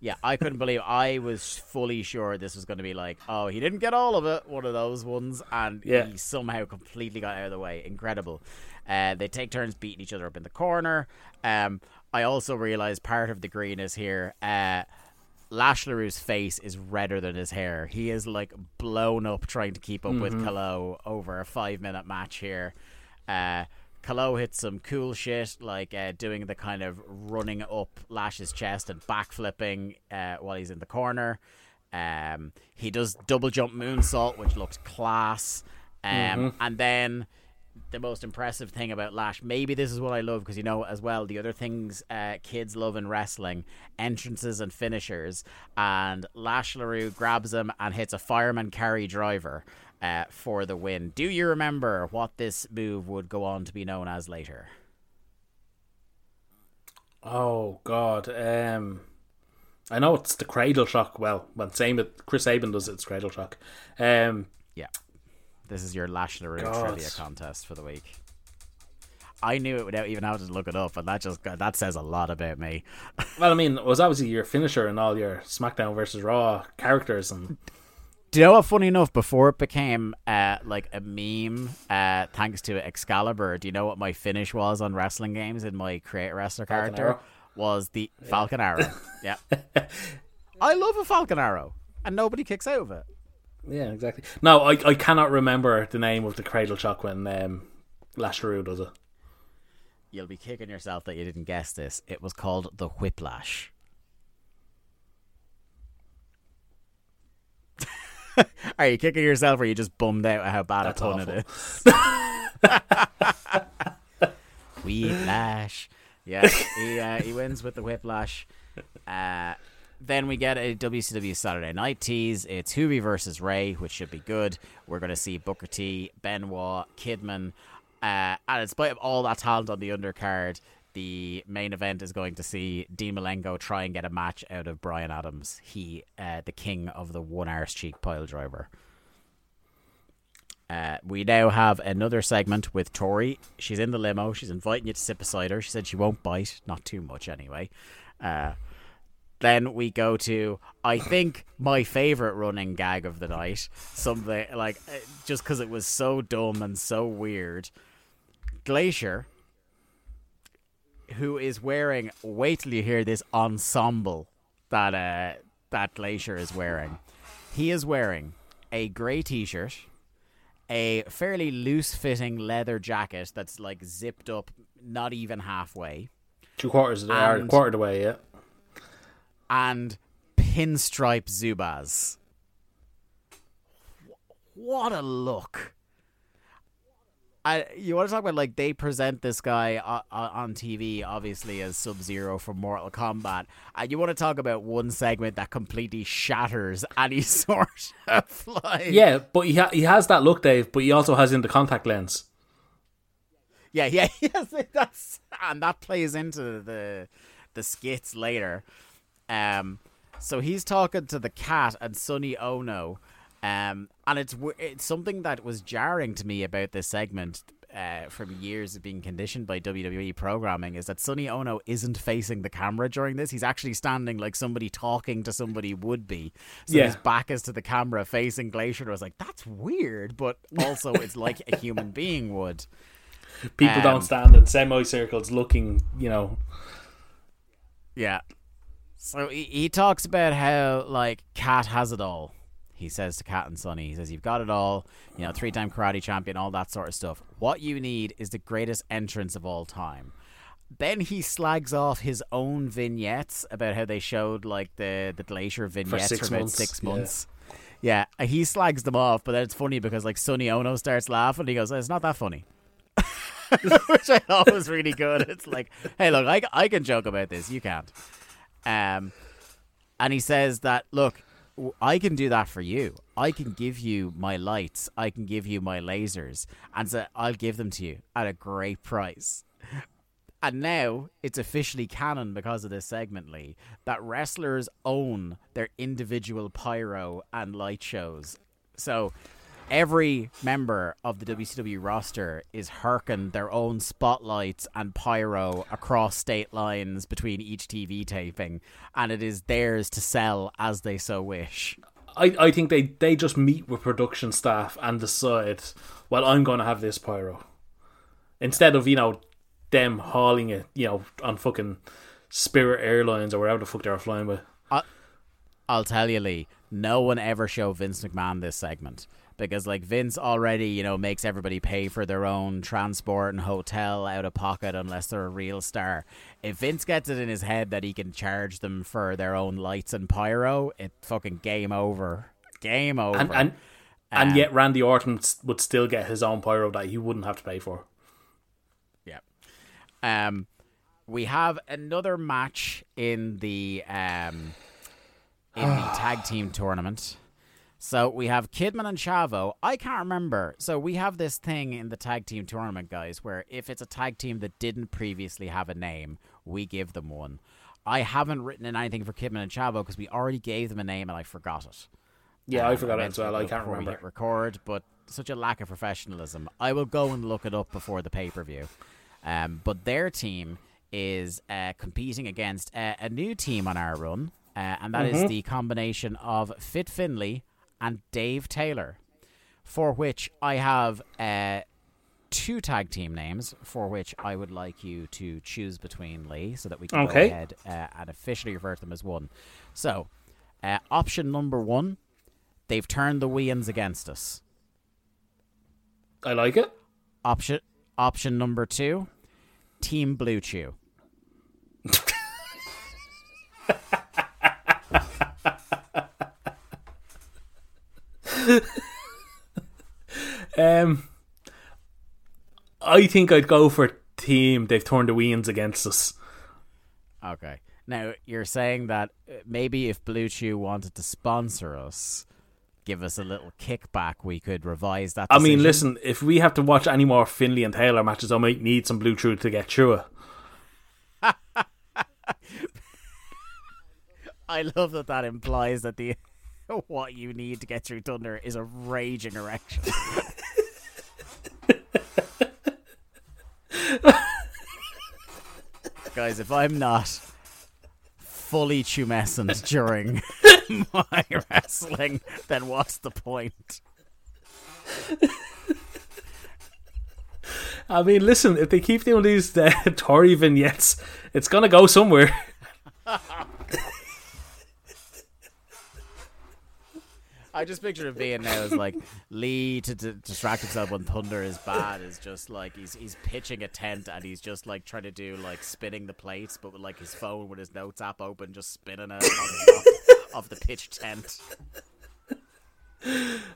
Yeah, I couldn't believe I was fully sure this was going to be like, oh, he didn't get all of it, one of those ones, and Yeah. he somehow completely got out of the way. Incredible. Uh, they take turns beating each other up in the corner. Um, I also realized part of the green is here. Uh, Lash LaRue's face is redder than his hair. He is like blown up trying to keep up with Calo over a five minute match here. Uh, Calo hits some cool shit like uh, doing the kind of running up Lash's chest and backflipping uh, while he's in the corner. Um, he does double jump moonsault, which looks class. Um, And then the most impressive thing about Lash, maybe this is what I love because you know as well the other things uh, kids love in wrestling, entrances and finishers. And Lash LaRue grabs him and hits a fireman carry driver uh, for the win. Do you remember what this move would go on to be known as later? Oh God. Um, I know it's the cradle shock. Well, when same with Chris Sabin does it, it's cradle shock. Um, Yeah. This is your Lash LaRue God. trivia contest for the week. I knew it without even having to look it up, and that just that says a lot about me. well, I mean, it was obviously your finisher and all your SmackDown versus Raw characters, and Do you know what? Funny enough, before it became uh, like a meme, uh, thanks to Excalibur, do you know what my finish was on wrestling games in my create wrestler Falcon character? Arrow? Was the Falcon Arrow? yeah, I love a Falcon Arrow, and nobody kicks out of it. yeah, exactly. No, I I cannot remember the name of the cradle shock when um, Lash LaRue does it. You'll be kicking yourself that you didn't guess this. It was called the Whiplash. Are you kicking yourself, or are you just bummed out at how bad That's a pun awful. it is? Whiplash. Yeah, he uh, he wins with the Whiplash. Uh, then we get a WCW Saturday Night tease. It's Hoovy versus Ray, which should be good. We're going to see Booker T, Benoit, Kidman. Uh, and in spite of all that talent on the undercard, the main event is going to see Dean Malenko try and get a match out of Brian Adams. He, uh, the king of the one arse cheek pile driver. Uh, we now have another segment with Torrie. She's in the limo. She's inviting you to sit beside her. She said she won't bite, not too much anyway. Uh, then we go to, I think, my favorite running gag of the night. Something like, uh, just because it was so dumb and so weird. Glacier, who is wearing, wait till you hear this ensemble that uh, that Glacier is wearing. He is wearing a grey t shirt, a fairly loose fitting leather jacket that's like zipped up, not even halfway Two quarters of the And- quarter of the way, yeah. and pinstripe Zubaz. What a look! I, you want to talk about like they present this guy uh, uh, on TV, obviously as Sub Zero from Mortal Kombat, and you want to talk about one segment that completely shatters any sort of like Yeah, but he ha- he has that look, Dave. But he also has in the contact lens. Yeah, yeah, yes, that's and that plays into the the skits later. Um, so he's talking to the cat and Sonny Onoo, um, and it's it's something that was jarring to me about this segment. Uh, from years of being conditioned by WWE programming, is that Sonny Onoo isn't facing the camera during this. He's actually standing like somebody talking to somebody would be. So Yeah. his back is to the camera facing Glacier. I was like, that's weird, but also it's like a human being would. People Um, don't stand in semicircles looking, you know. Yeah. So he, he talks about how like Cat has it all. He says to Cat and Sonny, he says, "You've got it all. You know, three-time karate champion, all that sort of stuff. What you need is the greatest entrance of all time." Then he slags off his own vignettes about how they showed like the the glacier vignettes for, six about months, six yeah. months. Yeah, he slags them off, but then it's funny because like Sonny Onoo starts laughing. He goes, "It's not that funny." Which I thought was really good. It's like, hey, look, I, I can joke about this. You can't. Um, and he says that, look, I can do that for you. I can give you my lights. I can give you my lasers. And so I'll give them to you at a great price. And now it's officially canon because of this segment, Lee, that wrestlers own their individual pyro and light shows. So every member of the WCW roster is herking their own spotlights and pyro across state lines between each TV taping, and it is theirs to sell as they so wish. I, I think they, they just meet with production staff and decide, well, I'm going to have this pyro. instead of you know them hauling it, you know, on fucking Spirit Airlines or wherever the fuck they're flying with. I'll tell you, Lee. No one ever showed Vince McMahon this segment because, like, Vince already, you know, makes everybody pay for their own transport and hotel out of pocket unless they're a real star. If Vince gets it in his head that he can charge them for their own lights and pyro, it fucking game over. Game over. And and and Um, yet Randy Orton would still get his own pyro that he wouldn't have to pay for. Yeah. Um, we have another match in the um in the tag team tournament. So we have Kidman and Chavo. I can't remember. So we have this thing in the tag team tournament, guys, where if it's a tag team that didn't previously have a name, we give them one. I haven't written in anything for Kidman and Chavo because we already gave them a name and I forgot it. Yeah, I Um, forgot it as well. I can't we remember. hit record, but such a lack of professionalism. I will go and look it up before the pay per view. Um, but their team is uh, competing against uh, a new team on our run, uh, and that is Mm-hmm. the combination of Fit Finlay and Dave Taylor, for which I have uh, two tag team names, for which I would like you to choose between Lee, so that we can Okay. go ahead uh, and officially refer to them as one. So, uh, option number one, they've turned the Weans against us. I like it. Option option number two, Team BlueChew. Um, I think I'd go for team. They've turned the weans against us. Okay. Now you're saying that uh, maybe if BlueChew wanted to sponsor us, give us a little kickback, we could revise that. I mean, listen, if we have to watch any more Finlay and Taylor matches, I might need some BlueChew to get through it. I love that that implies that the what you need to get through Thunder is a raging erection. Guys, if I'm not fully tumescent during my wrestling, then what's the point? I mean, listen, if they keep doing these uh, Torrie vignettes, it's gonna go somewhere. I just picture it being now as like Lee to, to distract himself when Thunder is bad is just like he's he's pitching a tent and he's just like trying to do like spinning the plates, but with like his phone with his notes app open, just spinning it on top of the pitch tent.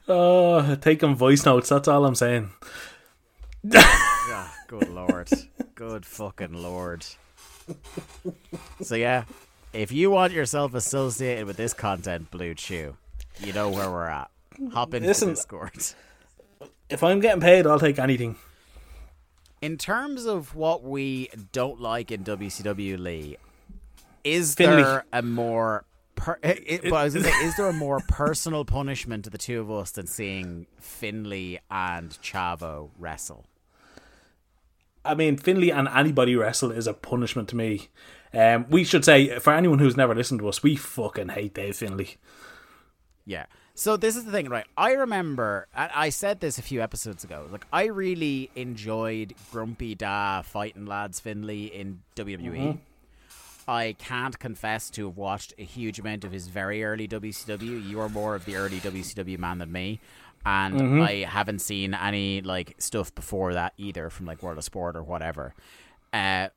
Oh, taking voice notes. That's all I'm saying. Ah, good lord, good fucking lord. So yeah, if you want yourself associated with this content, BlueChew, you know where we're at. Hop into Listen- Discord. If I'm getting paid, I'll take anything. In terms of what we don't like in WCW, Lee, is Finlay. there a more per- it, but I was gonna say, is there a more personal punishment to the two of us than seeing Finlay and Chavo wrestle? I mean, Finlay and anybody wrestle is a punishment to me. Um, we should say for anyone who's never listened to us, we fucking hate Dave Finlay. Yeah. So this is the thing, right? I remember, I said this a few episodes ago. Like, I really enjoyed Grumpy Da fighting lads Finlay in WWE. I can't confess to have watched a huge amount of his very early WCW. You are more of the early WCW man than me, and I haven't seen any like stuff before that either from like World of Sport or whatever. Uh,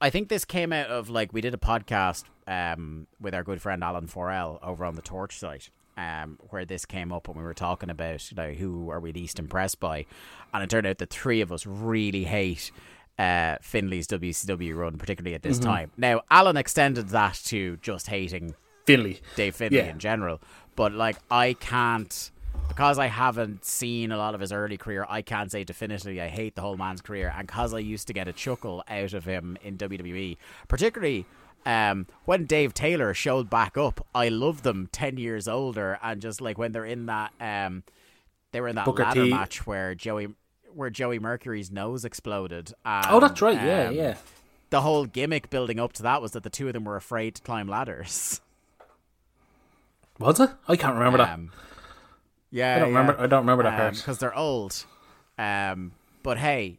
I think this came out of like we did a podcast um, with our good friend Alan4L over on the Torch site, um, where this came up when we were talking about you know, who are we least impressed by, and it turned out the three of us really hate uh, Finlay's WCW run, particularly at this time. Now Alan extended that to just hating Finlay. Dave Finlay Yeah. in general. But like I can't because I haven't seen a lot of his early career, I can't say definitively I hate the whole man's career and because I used to get a chuckle out of him in WWE, particularly um, when Dave Taylor showed back up, I love them ten years older and just like when they're in that um, they were in that Booker ladder T. match where Joey where Joey Mercury's nose exploded. And, Oh, that's right. Yeah, um, yeah. The whole gimmick building up to that was that the two of them were afraid to climb ladders. Was it? I can't remember that. Um, yeah, I don't remember- I don't remember that part. because they're old. Um, but hey,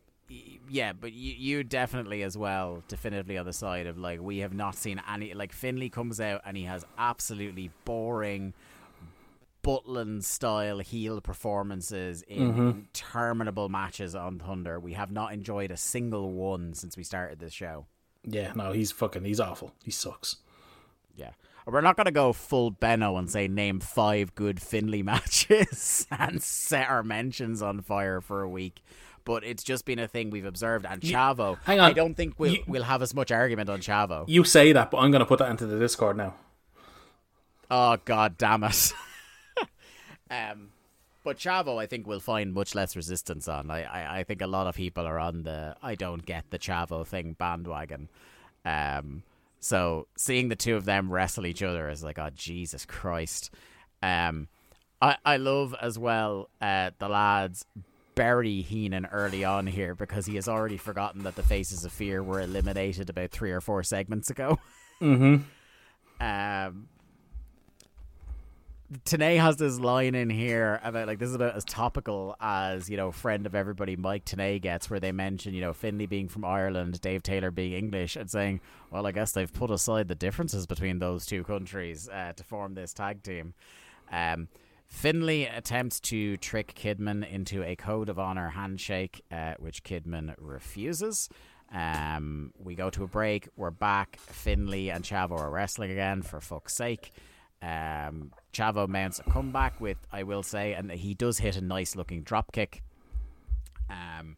yeah, but you, you definitely as well, definitively on the side of like we have not seen any. Like Finlay comes out and he has absolutely boring. Butland style heel performances in mm-hmm. interminable matches on Thunder. We have not enjoyed a single one since we started this show. Yeah, no, he's fucking. He's awful. He sucks. Yeah. We're not going to go full Benno and say name five good Finlay matches and set our mentions on fire for a week. But it's just been a thing we've observed. And Chavo, hang on. I don't think we'll, You- we'll have as much argument on Chavo. You say that, but I'm going to put that into the Discord now. Oh, god damn it. um, but Chavo, I think, we'll find much less resistance on. I, I, I think a lot of people are on the I don't get the Chavo thing bandwagon. Um, so seeing the two of them wrestle each other is like, oh, Jesus Christ. Um, I, I love as well uh, the lads bury Heenan early on here because he has already forgotten that the Faces of Fear were eliminated about three or four segments ago. Mm-hmm. Um, Tenay has this line in here about like this is about as topical as you know friend of everybody Mike Tenay gets, where they mention you know Finlay being from Ireland, Dave Taylor being English, and saying, well, I guess they've put aside the differences between those two countries uh, to form this tag team. Um, Finlay attempts to trick Kidman into a code of honor handshake, uh, which Kidman refuses. Um, we go to a break. We're back. Finlay and Chavo are wrestling again, for fuck's sake. Um, Chavo mounts a comeback with, I will say, and he does hit a nice looking drop kick. Um,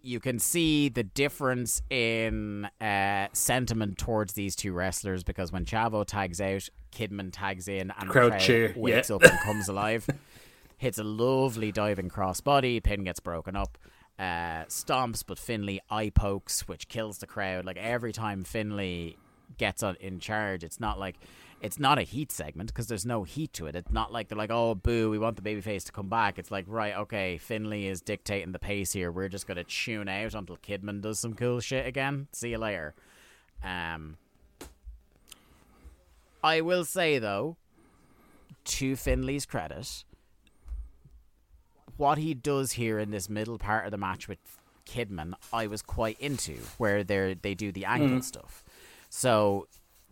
you can see the difference in uh, sentiment towards these two wrestlers because when Chavo tags out, Kidman tags in, and Crowd cheer, wakes yeah. up and comes alive. Hits a lovely diving crossbody. Pin gets broken up. Uh, stomps, but Finlay eye pokes, which kills the crowd. Like every time Finlay gets on in charge, it's not like it's not a heat segment because there's no heat to it. It's not like they're like, oh, boo, we want the babyface to come back. It's like, right, okay, Finlay is dictating the pace here. We're just gonna tune out until Kidman does some cool shit again. See you later. Um, I will say though, to Finlay's credit, what he does here in this middle part of the match with Kidman, I was quite into, where they they do the ankle mm. stuff. So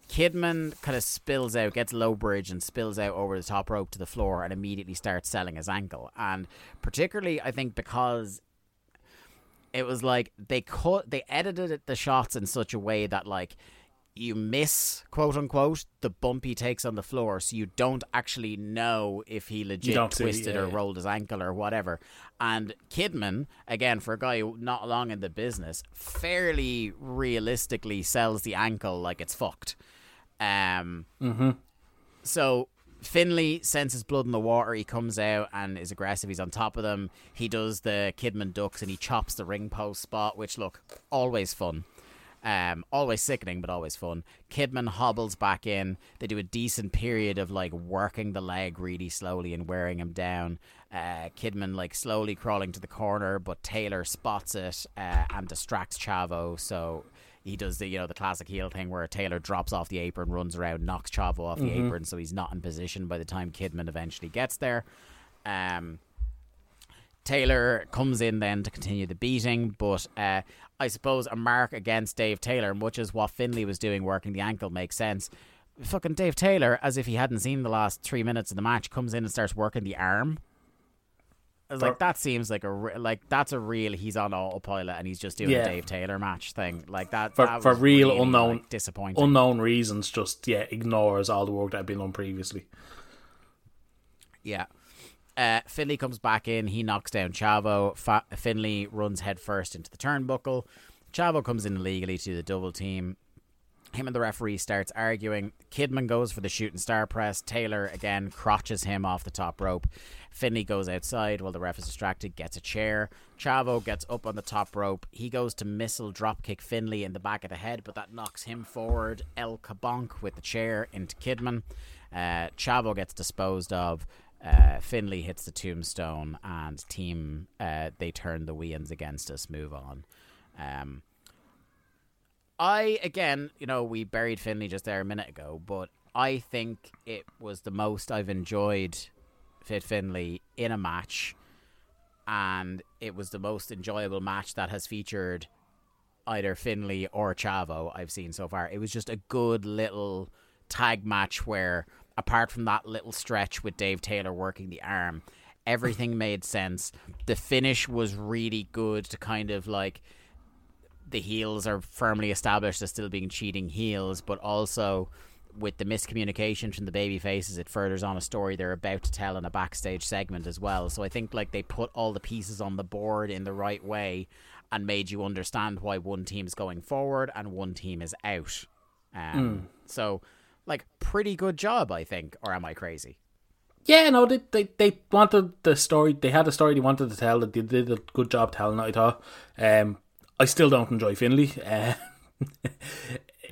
Kidman kind of spills out, gets low bridge and spills out over the top rope to the floor, and immediately starts selling his ankle. And particularly, I think because it was like they cut, they edited the shots in such a way that like you miss quote unquote the bump he takes on the floor, so you don't actually know if he legit see, twisted yeah, or yeah. rolled his ankle or whatever. And Kidman, again, for a guy not long in the business, fairly realistically sells the ankle like it's fucked. Um, so Finlay senses blood in the water. He comes out and is aggressive. He's on top of them. He does the Kidman ducks and he chops the ring post spot, which look always fun. Um, always sickening, but always fun. Kidman hobbles back in. They do a decent period of like working the leg really slowly and wearing him down. Uh, Kidman like slowly crawling to the corner, but Taylor spots it uh, and distracts Chavo. So he does the you know the classic heel thing where Taylor drops off the apron, runs around, knocks Chavo off the apron, so he's not in position by the time Kidman eventually gets there. Um, Taylor comes in then to continue the beating, but uh, I suppose a mark against Dave Taylor, much as what Finlay was doing working the ankle, makes sense. Fucking Dave Taylor, as if he hadn't seen the last three minutes of the match, comes in and starts working the arm. I was like, that seems like a re- like that's a real he's on autopilot and he's just doing Yeah. a Dave Taylor match thing like that. For, that for real really, unknown like, disappointing. unknown reasons, just yeah, ignores all the work that had been done previously. Yeah. Uh, Finlay comes back in. He knocks down Chavo. Fa- Finlay runs headfirst into the turnbuckle. Chavo comes in illegally to the double team. Him and the referee starts arguing. Kidman goes for the shooting star press. Taylor again crotches him off the top rope. Finlay goes outside while the ref is distracted, gets a chair. Chavo gets up on the top rope. He goes to missile dropkick Finlay in the back of the head, but that knocks him forward. El Kabonk with the chair into Kidman. Uh, Chavo gets disposed of. Uh, Finlay hits the tombstone, and team uh, they turn the Weans against us. Move on. Um, I again, you know, we buried Finlay just there a minute ago, but I think it was the most I've enjoyed Fit Finlay in a match, and it was the most enjoyable match that has featured either Finlay or Chavo I've seen so far. It was just a good little tag match where, apart from that little stretch with Dave Taylor working the arm, everything made sense. The finish was really good to kind of like the heels are firmly established as still being cheating heels, but also with the miscommunication from the baby faces, it furthers on a story they're about to tell in a backstage segment as well. So I think like they put all the pieces on the board in the right way and made you understand why one team's going forward and one team is out. Um, So, like, pretty good job, I think. Or am I crazy? Yeah, no, they, they they wanted the story. They had a story they wanted to tell. That they did a good job telling it. I thought. Um, I still don't enjoy Finlay. Uh,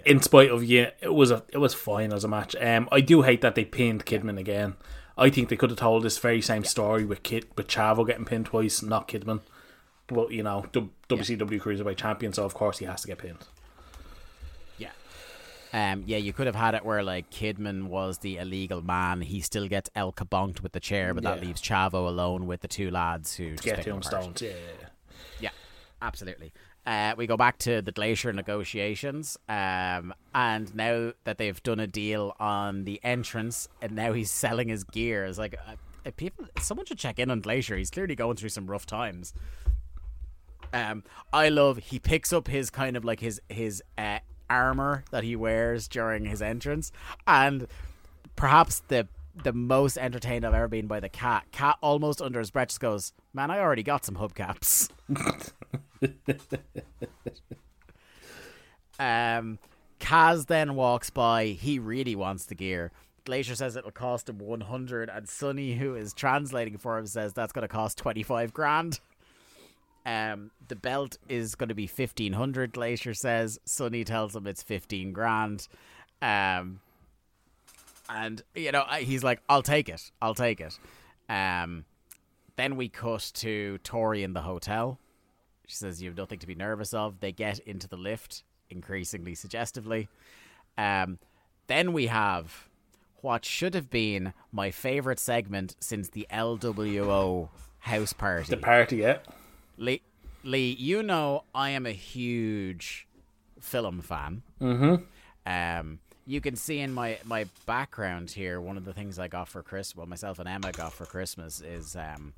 in spite of yeah, it was a it was fine as a match. Um, I do hate that they pinned Kidman again. I think they could have told this very same story with Kid with Chavo getting pinned twice, not Kidman. But you know, WCW Cruiserweight Champion, so of course he has to get pinned. Yeah. Um, yeah, you could have had it where like Kidman was the illegal man. He still gets El Cabonked with the chair, but that Yeah. leaves Chavo alone with the two lads who just Get him him apart. stones. Yeah, yeah, yeah. Yeah, absolutely. Uh, we go back to the Glacier negotiations, um, and now that they've done a deal on the entrance, and now he's selling his gear. It's like uh, uh, people, someone should check in on Glacier. He's clearly going through some rough times. Um, I love he picks up his kind of like his his uh, armor that he wears during his entrance, and perhaps the the most entertained I've ever been by the cat. Cat almost under his breath just goes, "Man, I already got some hubcaps." um, Kaz then walks by. He really wants the gear. Glacier says it'll cost him one hundred, and Sonny, who is translating for him, says that's going to cost twenty five grand. Um, the belt is going to be fifteen hundred. Glacier says. Sonny tells him it's fifteen grand. Um, and you know he's like, "I'll take it. I'll take it." Um, then we cut to Torrie in the hotel. She says, "You have nothing to be nervous of." They get into the lift, increasingly suggestively. Um, then we have what should have been my favorite segment since the LWO house party. The party, yeah. Lee, Lee, you know I am a huge film fan. Mm-hmm. Um, you can see in my my background here. One of the things I got for Christmas, well, myself and Emma got for Christmas, is um,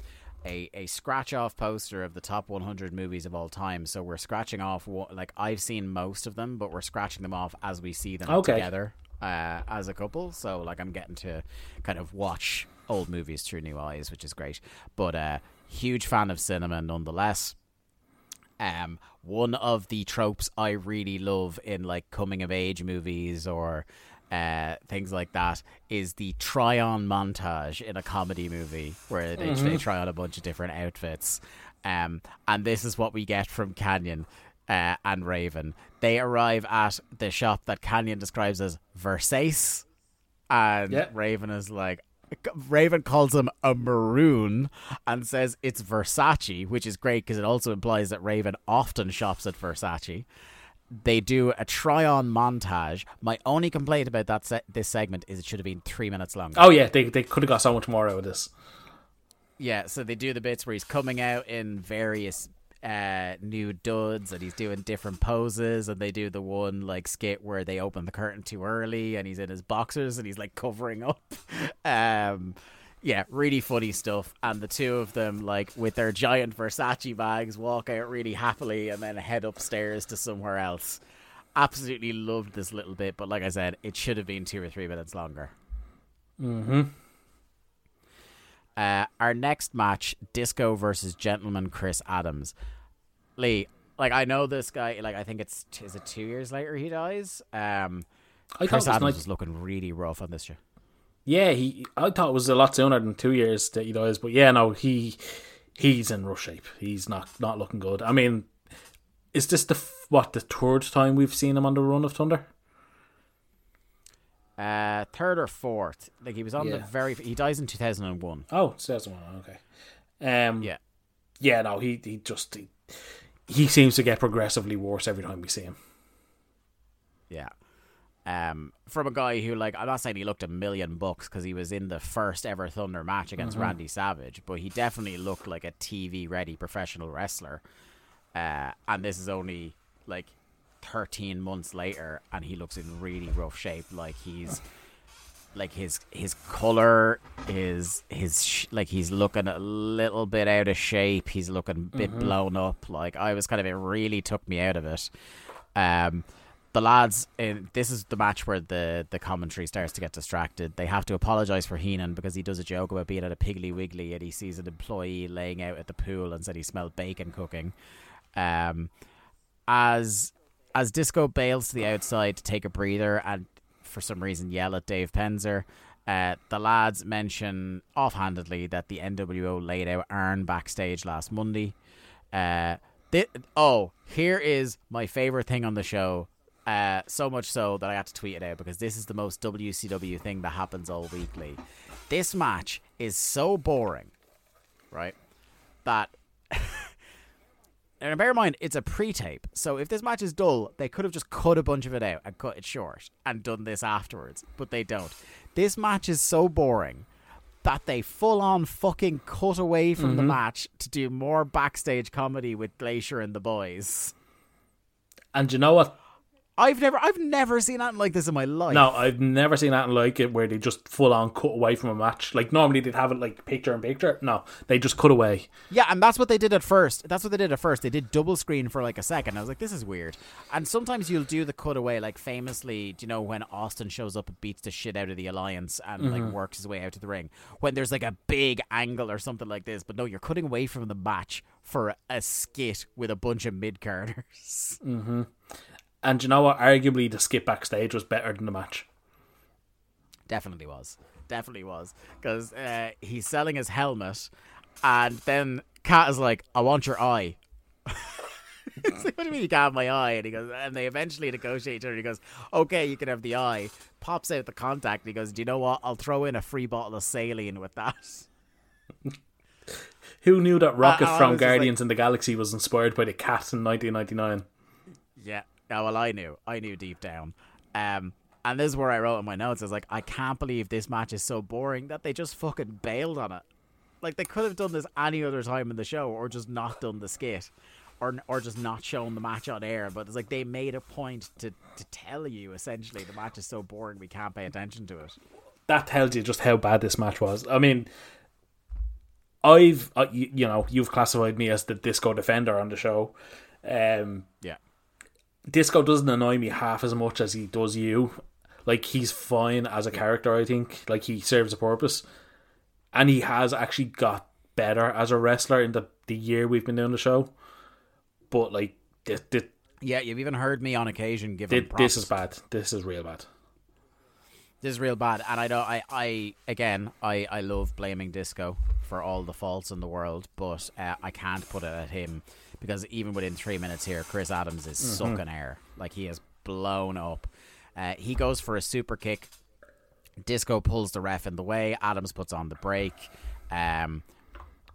a a scratch off poster of the top 100 movies of all time. So we're scratching off like I've seen most of them, but we're scratching them off as we see them Okay. together uh, as a couple. So like I'm getting to kind of watch old movies through new eyes, which is great. But uh, huge fan of cinema nonetheless. Um, one of the tropes I really love in like coming of age movies or uh, things like that is the try on montage in a comedy movie where they, they try on a bunch of different outfits. Um, and this is what we get from Kanyon uh, and Raven. They arrive at the shop that Kanyon describes as Versace, and Yeah. Raven is like, Raven calls him a maroon and says it's Versace, which is great because it also implies that Raven often shops at Versace. They do a try on montage. My only complaint about that se- this segment is it should have been three minutes longer. Oh yeah, they they could have got so much more out of this. Yeah, so they do the bits where he's coming out in various uh, new duds and he's doing different poses, and they do the one like skit where they open the curtain too early and he's in his boxers and he's like covering up. Um, yeah, really funny stuff. And the two of them, like with their giant Versace bags, walk out really happily and then head upstairs to somewhere else. Absolutely loved this little bit, but like I said, it should have been two or three minutes longer. Uh, our next match, Disco versus Gentleman Chris Adams. Lee, like I know this guy. Like I think it's is it two years later he dies. Um, I Chris thought it was Adams was looking really rough on this show. yeah, he. I thought it was a lot sooner than two years that he dies, but yeah, no, he he's in rough shape. He's not not looking good. I mean, is this the what the third time we've seen him on the Run of Thunder? Uh, third or fourth. Like he was on the very. He dies in two thousand and one. Oh, so that's the one. Okay. Um. Yeah. Yeah. No, he he just he, he seems to get progressively worse every time we see him. Yeah. Um, from a guy who, like, I'm not saying he looked a million bucks because he was in the first ever Thunder match against Randy Savage, but he definitely looked like a TV ready professional wrestler. Uh, and this is only like 13 months later, and he looks in really rough shape. Like he's like his his color is his sh- like he's looking a little bit out of shape. He's looking a bit blown up. Like I was kind of it really took me out of it. Um, the lads in this is the match where the the commentary starts to get distracted. They have to apologize for Heenan because he does a joke about being at a Piggly Wiggly and he sees an employee laying out at the pool and said he smelled bacon cooking. Um, as as Disco bails to the outside to take a breather and for some reason yell at Dave Penzer. Uh, the lads mention offhandedly that the NWO laid out Arn backstage last Monday. Uh, thi- oh, here is my favorite thing on the show. Uh, so much so that I had to tweet it out because this is the most WCW thing that happens all weekly. This match is so boring, right? That and bear in mind, it's a pre-tape. So if this match is dull, they could have just cut a bunch of it out and cut it short and done this afterwards. But they don't. This match is so boring that they full on fucking cut away from the mm-hmm. match to do more backstage comedy with Glacier and the boys. And you know what? I've never I've never seen anything like this in my life. No, I've never seen anything like it where they just full on cut away from a match. Like normally they'd have it like picture in picture. No, they just cut away. Yeah, and that's what they did at first. That's what they did at first. They did double screen for like a second. I was like, this is weird. And sometimes you'll do the cutaway, like famously, do you know when Austin shows up and beats the shit out of the Alliance and like mm-hmm. works his way out to the ring? When there's like a big angle or something like this. But no, you're cutting away from the match for a skit with a bunch of mid carders. Mm-hmm. And you know what? Arguably the skip backstage was better than the match. Definitely was. Definitely was. Because uh, he's selling his helmet, and then Kat is like, I want your eye. It's like, what do you mean you can have my eye? And he goes, and they eventually negotiate each other. He goes, okay, you can have the eye. Pops out the contact. And he goes, do you know what? I'll throw in a free bottle of saline with that. Who knew that Rocket I from just like- Guardians in the Galaxy was inspired by the cat in 1999? Yeah. Yeah, well, I knew. I knew deep down. Um, and this is where I wrote in my notes. I was like, I can't believe this match is so boring that they just fucking bailed on it. Like they could have done this any other time in the show, or just not done the skit, or or just not shown the match on air. But it's like they made a point to to tell you essentially the match is so boring we can't pay attention to it. That tells you just how bad this match was. I mean, I've uh, you, you know you've classified me as the disco defender on the show. Um, Yeah. Disco doesn't annoy me half as much as he does you. Like he's fine as a character, I think. Like he serves a purpose, and he has actually got better as a wrestler in the the year we've been doing the show. But like this, this, Yeah, you've even heard me on occasion give him this, is bad. This is real bad. This is real bad, and I don't. I, I again, I, I love blaming Disco for all the faults in the world, but uh, I can't put it at him because even within three minutes here, Chris Adams is sucking air, like he is blown up. Uh, he goes for a super kick. Disco pulls the ref in the way. Adams puts on the brake. Um,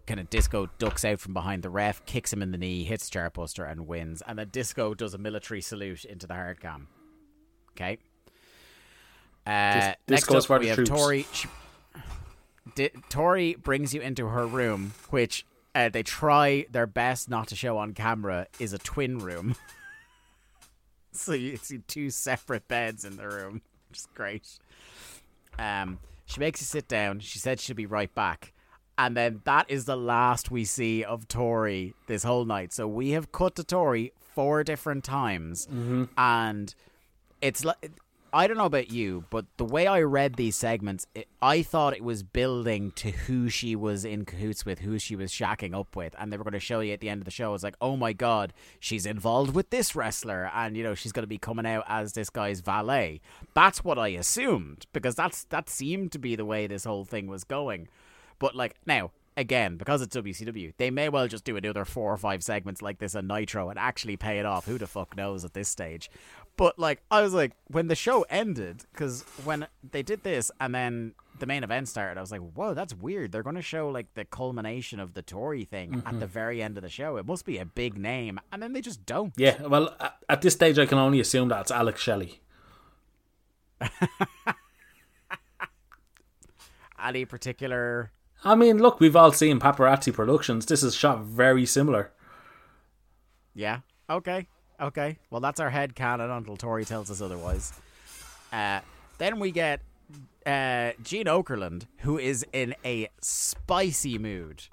kind of Disco ducks out from behind the ref, kicks him in the knee, hits Chartbuster, and wins. And then Disco does a military salute into the hard cam. Okay. Uh, Dis- next Disco's up, we have troops. Torrie. She, Di- Torrie brings you into her room, which uh, they try their best not to show on camera is a twin room. so you see two separate beds in the room, which is great. Um, she makes you sit down. She said she'll be right back. And then that is the last we see of Torrie this whole night. So we have cut to Torrie four different times. And it's like. I don't know about you, but the way I read these segments, it, I thought it was building to who she was in cahoots with, who she was shacking up with, and they were going to show you at the end of the show. It's like, oh my god, she's involved with this wrestler, and you know she's going to be coming out as this guy's valet. That's what I assumed because that's that seemed to be the way this whole thing was going. But like now, again, because it's WCW, they may well just do another four or five segments like this on Nitro and actually pay it off. Who the fuck knows at this stage? But like, I was like, when the show ended, because when they did this and then the main event started, I was like, whoa, that's weird. They're going to show like the culmination of the Torrie thing at the mm-hmm. very end of the show. It must be a big name, and then they just don't. Yeah, well, at, at this stage, I can only assume that it's Alex Shelley. Any particular? I mean, look, we've all seen Paparazzi Productions. This is shot very similar. Yeah. Okay. Okay. Well, that's our head canon until Torrie tells us otherwise. Uh, then we get uh, Gene Okerlund, who is in a spicy mood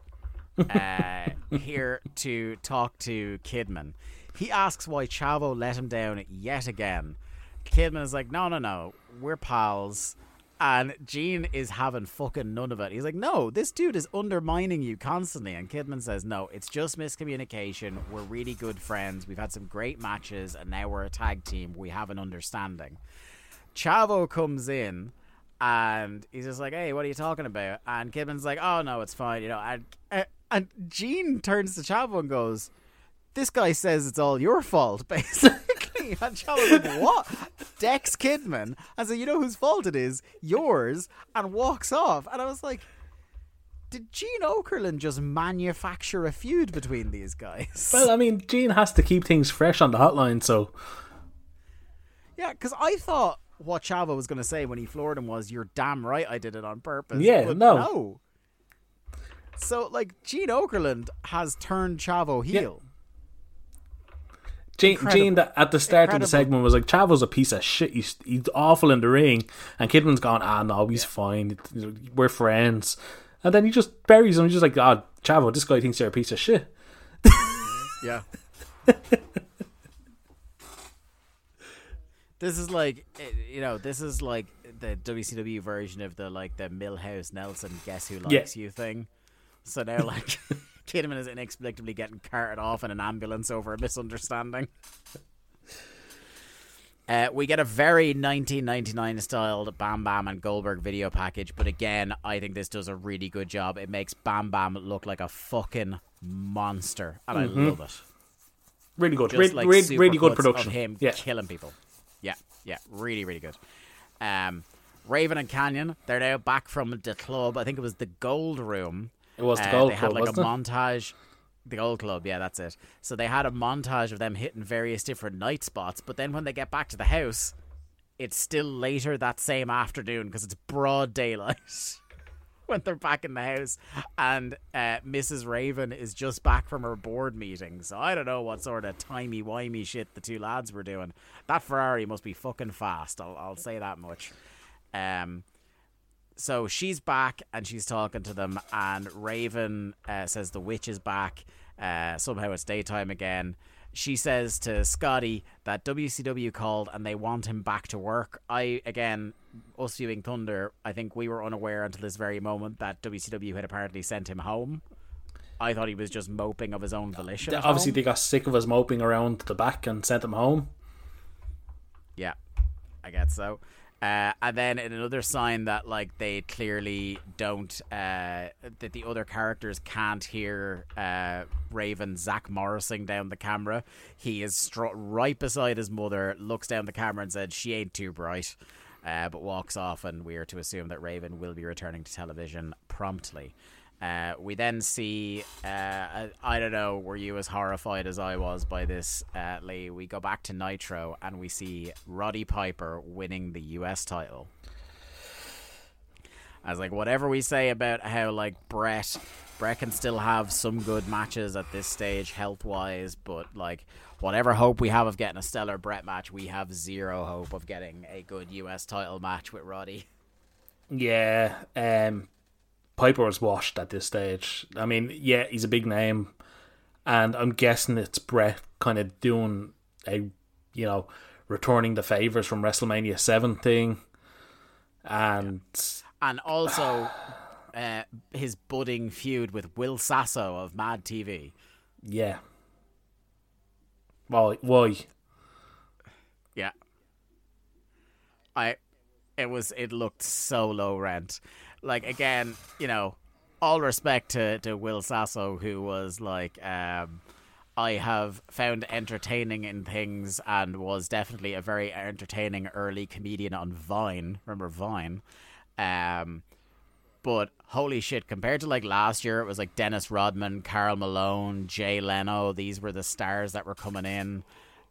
uh, here to talk to Kidman. He asks why Chavo let him down yet again. Kidman is like, no, no, no, we're pals. And Gene is having fucking none of it. He's like, no, this dude is undermining you constantly. And Kidman says, no, it's just miscommunication. We're really good friends. We've had some great matches, and now we're a tag team. We have an understanding. Chavo comes in and he's just like, "Hey, what are you talking about?" And Kidman's like, "Oh no, it's fine," you know. And and Gene turns to Chavo and goes, "This guy says it's all your fault, basically." and Chavo's like, "What?" Dex Kidman, and so you know whose fault it is, yours, and walks off. And I was like. Did Gene Okerlund just manufacture a feud between these guys? Well, I mean, Gene has to keep things fresh on the hotline, so Yeah, because I thought what Chavo was going to say when he floored him was, "You're damn right, I did it on purpose." Yeah, But no. no. So, like, Gene Okerlund has turned Chavo heel. Gene, Incredible. Gene at the start of the segment was like, Chavo's a piece of shit. He's, he's awful in the ring. And Kidman's gone, ah, no, he's fine. We're friends. And then he just buries him. He's just like, oh, Chavo, this guy thinks you're a piece of shit. Yeah. this is like, eh, you know, this is like the WCW version of the like the Milhouse Nelson "Guess Who Likes You" thing. So now, like, Kidman is inexplicably getting carted off in an ambulance over a misunderstanding. Uh, we get a very 1999 styled Bam Bam and Goldberg video package, but again, I think this does a really good job. It makes Bam Bam look like a fucking monster, and I love it. Really good. Just like re- supercuts really good production. of him yeah. killing people. Yeah, yeah, really, really good. Um, Raven and Kanyon, they're now back from the club. I think it was the Gold Room. It was the Gold uh, Gold They Club, had like a it? montage. The Gold Club, yeah, that's it. So they had a montage of them hitting various different night spots, but then when they get back to the house, it's still later that same afternoon because it's broad daylight. when they're back in the house and uh, Mrs. Raven is just back from her board meeting. So I don't know what sort of timey-wimey shit the two lads were doing. That Ferrari must be fucking fast. I'll, I'll say that much. Um, so she's back and she's talking to them, and Raven uh, says the witch is back. Uh, somehow it's daytime again. She says to Scotty that WCW called and they want him back to work. I again, us viewing Thunder, I think we were unaware until this very moment that WCW had apparently sent him home. I thought he was just moping of his own volition. Obviously, home. they got sick of us moping around the back and sent him home. Yeah, I guess so. Uh, and then in another sign that like they clearly don't uh, that the other characters can't hear uh, Raven Zack Morrising down the camera. He is str- right beside his mother, looks down the camera and said, "She ain't too bright," uh, but walks off. And we are to assume that Raven will be returning to television promptly. Uh, we then see, uh, I, don't know, were you as horrified as I was by this, uh, Lee? We go back to Nitro and we see Roddy Piper winning the US title. I was like, whatever we say about how, like, Bret, Bret can still have some good matches at this stage, health wise, but, like, whatever hope we have of getting a stellar Bret match, we have zero hope of getting a good US title match with Roddy. Yeah, um, Piper was washed at this stage. I mean, yeah, he's a big name, and I'm guessing it's Bret kind of doing a, you know, returning the favors from WrestleMania Seven thing, and and also uh, his budding feud with Will Sasso of Mad TV. yeah. Why? Why? Yeah, I. It was. It looked so low rent. Like again, you know, all respect to to Will Sasso, who was like. um I have found entertaining in things and was definitely a very entertaining early comedian on Vine. Remember Vine? Um, but holy shit, compared to like last year, it was like Dennis Rodman, Karl Malone, Jay Leno. These were the stars that were coming in.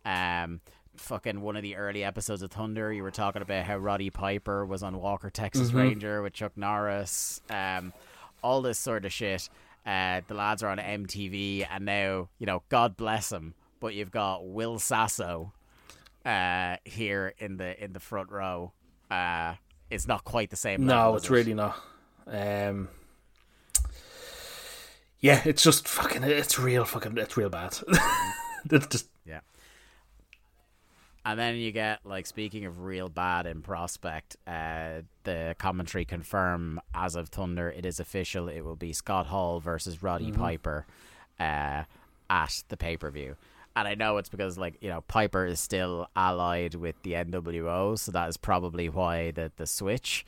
Um, fucking one of the early episodes of Thunder, you were talking about how Roddy Piper was on Walker Texas Ranger with Chuck Norris, um, all this sort of shit. Uh, the lads are on MTV, and now you know, God bless them, but you've got Will Sasso uh, here in the in the front row. Uh, it's not quite the same. No, level, it's it? really not. Um, yeah, it's just fucking. It's real fucking. It's real bad. it's just. And then you get like speaking of real bad in prospect, uh, the commentary confirm as of Thunder it is official. It will be Scott Hall versus Roddy Piper uh, at the pay per view. And I know it's because like you know Piper is still allied with the NWO, so that is probably why the the switch.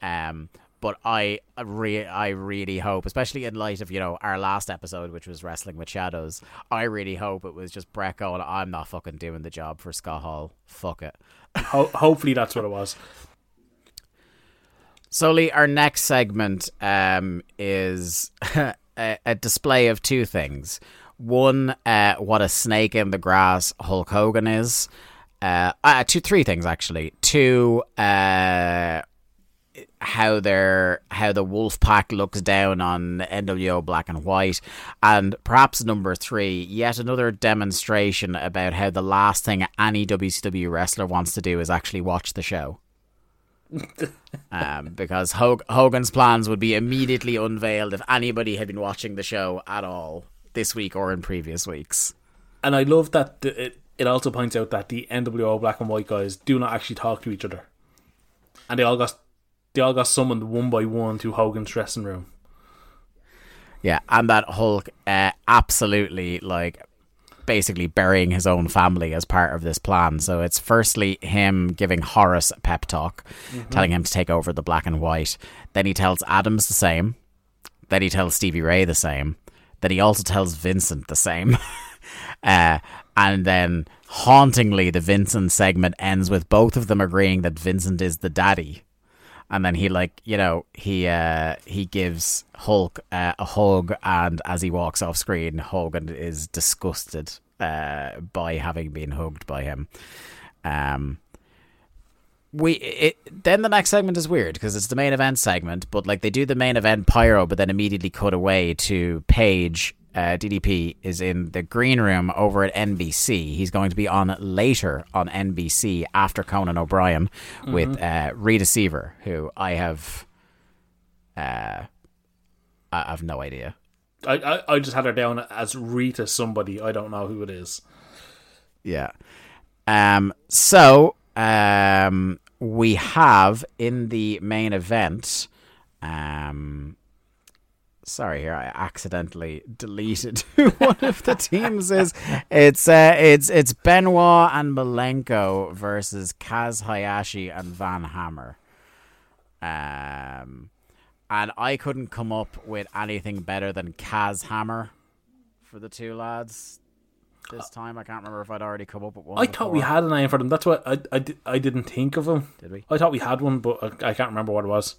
Um, but I re- I really hope, especially in light of you know our last episode, which was wrestling with shadows. I really hope it was just Bret going, I'm not fucking doing the job for Scott Hall. Fuck it. ho- hopefully that's what it was. So, Lee, our next segment um, is a, a display of two things. One, uh, what a snake in the grass Hulk Hogan is. Uh, uh, two, three things actually. Two, uh, how their how the wolf pack looks down on NWO black and white. And perhaps number 3 yet another demonstration about how the last thing any WCW wrestler wants to do is actually watch the show. Um, because Hog- Hogan's plans would be immediately unveiled if anybody had been watching the show at all this week or in previous weeks. And I love that the, it, it also points out that the NWO black and white guys do not actually talk to each other, and they all got they all got summoned one by one to Hogan's dressing room. Yeah, and that Hulk uh, absolutely like basically burying his own family as part of this plan. So it's firstly him giving Horace a pep talk, telling him to take over the black and white. Then he tells Adams the same. Then he tells Stevie Ray the same. Then he also tells Vincent the same. uh, and then hauntingly, the Vincent segment ends with both of them agreeing that Vincent is the daddy and then he like you know he uh he gives Hulk uh, a hug and as he walks off screen Hogan is disgusted uh by having been hugged by him. Um we it then the next segment is weird because it's the main event segment but like they do the main event pyro but then immediately cut away to Page uh, DDP is in the green room over at NBC. He's going to be on later on NBC after Conan O'Brien with uh, Rita Seaver, who I have, uh, I have no idea. I, I I just had her down as Rita somebody. I don't know who it is. Yeah. Um. So, um, we have in the main event, um. Sorry, here I accidentally deleted who one of the teams is. It's uh, it's it's Benoit and Malenko versus Kaz Hayashi and Van Hammer. Um, and I couldn't come up with anything better than Kaz Hammer for the two lads this time. I can't remember if I'd already come up with one. I thought we had a name for them. That's what I I, I didn't think of them. Did we? I thought we had one, but I, I can't remember what it was.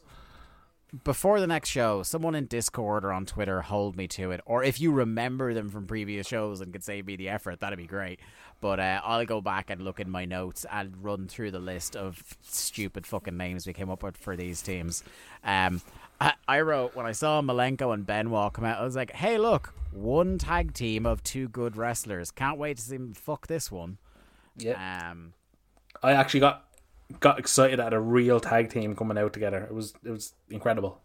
Before the next show, someone in Discord or on Twitter hold me to it, or if you remember them from previous shows and could save me the effort, that'd be great. But uh, I'll go back and look in my notes and run through the list of stupid fucking names we came up with for these teams. Um, I, I wrote when I saw Malenko and Benoit come out, I was like, "Hey, look, one tag team of two good wrestlers. Can't wait to see them fuck this one." Yeah. Um, I actually got got excited at a real tag team coming out together. It was it was incredible.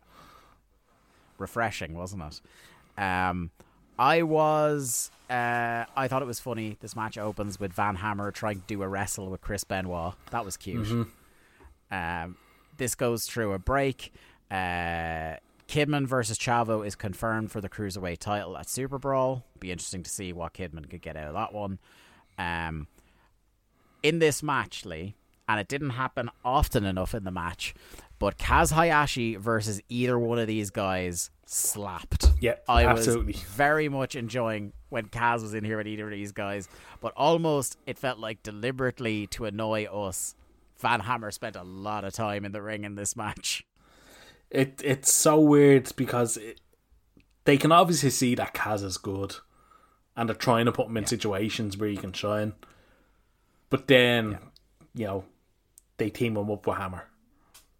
refreshing, wasn't it? Um, I was. Uh, I thought it was funny. This match opens with Van Hammer trying to do a wrestle with Chris Benoit. That was cute. Um, this goes through a break. Uh, Kidman versus Chavo is confirmed for the cruiserweight title at Super Brawl. Be interesting to see what Kidman could get out of that one. Um, in this match, Lee, and it didn't happen often enough in the match, but Kaz Hayashi versus either one of these guys slapped. Yeah, I absolutely. was very much enjoying when Kaz was in here with either of these guys, but almost it felt like deliberately to annoy us. Van Hammer spent a lot of time in the ring in this match. It it's so weird because it, they can obviously see that Kaz is good, and they're trying to put him in situations where he can shine. But then, you know, they team him up with Hammer.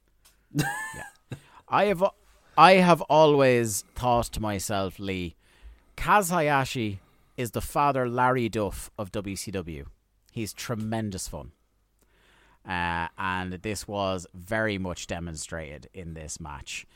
yeah. I have I have always thought to myself, Lee, Kaz Hayashi is the father Larry Duff of WCW. He's tremendous fun. Uh, and this was very much demonstrated in this match.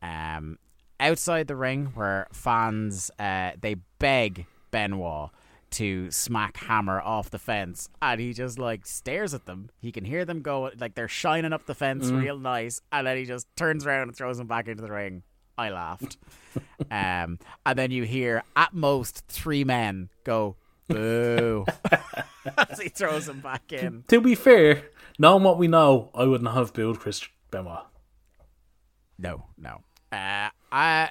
Um, outside the ring, where fans uh, they beg Benoit to smack Hammer off the fence, and he just like stares at them. He can hear them go like they're shining up the fence real nice, and then he just turns around and throws them back into the ring. I laughed. um, and then you hear at most three men go boo as he throws them back in. To be fair, knowing what we know, I wouldn't have booed Chris Benoit. No, no. Uh, I,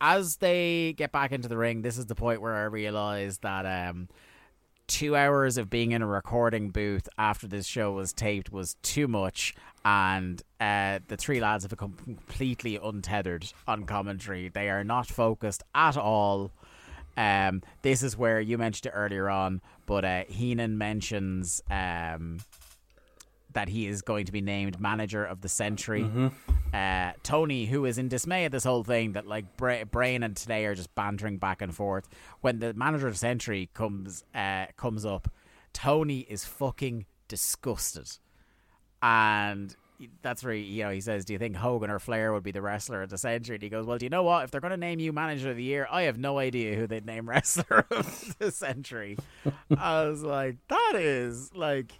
as they get back into the ring, this is the point where I realize that um, two hours of being in a recording booth after this show was taped was too much, and uh, the three lads have become completely untethered on commentary. They are not focused at all. Um, this is where you mentioned it earlier on, but uh, Heenan mentions um, that he is going to be named manager of the century. Uh, Tony, who is in dismay at this whole thing, that like Bra- Brain and Tenay are just bantering back and forth. When the manager of the century comes uh, comes up, Tony is fucking disgusted, and that's where he, you know he says, "Do you think Hogan or Flair would be the wrestler of the century?" And he goes, "Well, do you know what? If they're going to name you manager of the year, I have no idea who they'd name wrestler of the century." I was like, "That is like."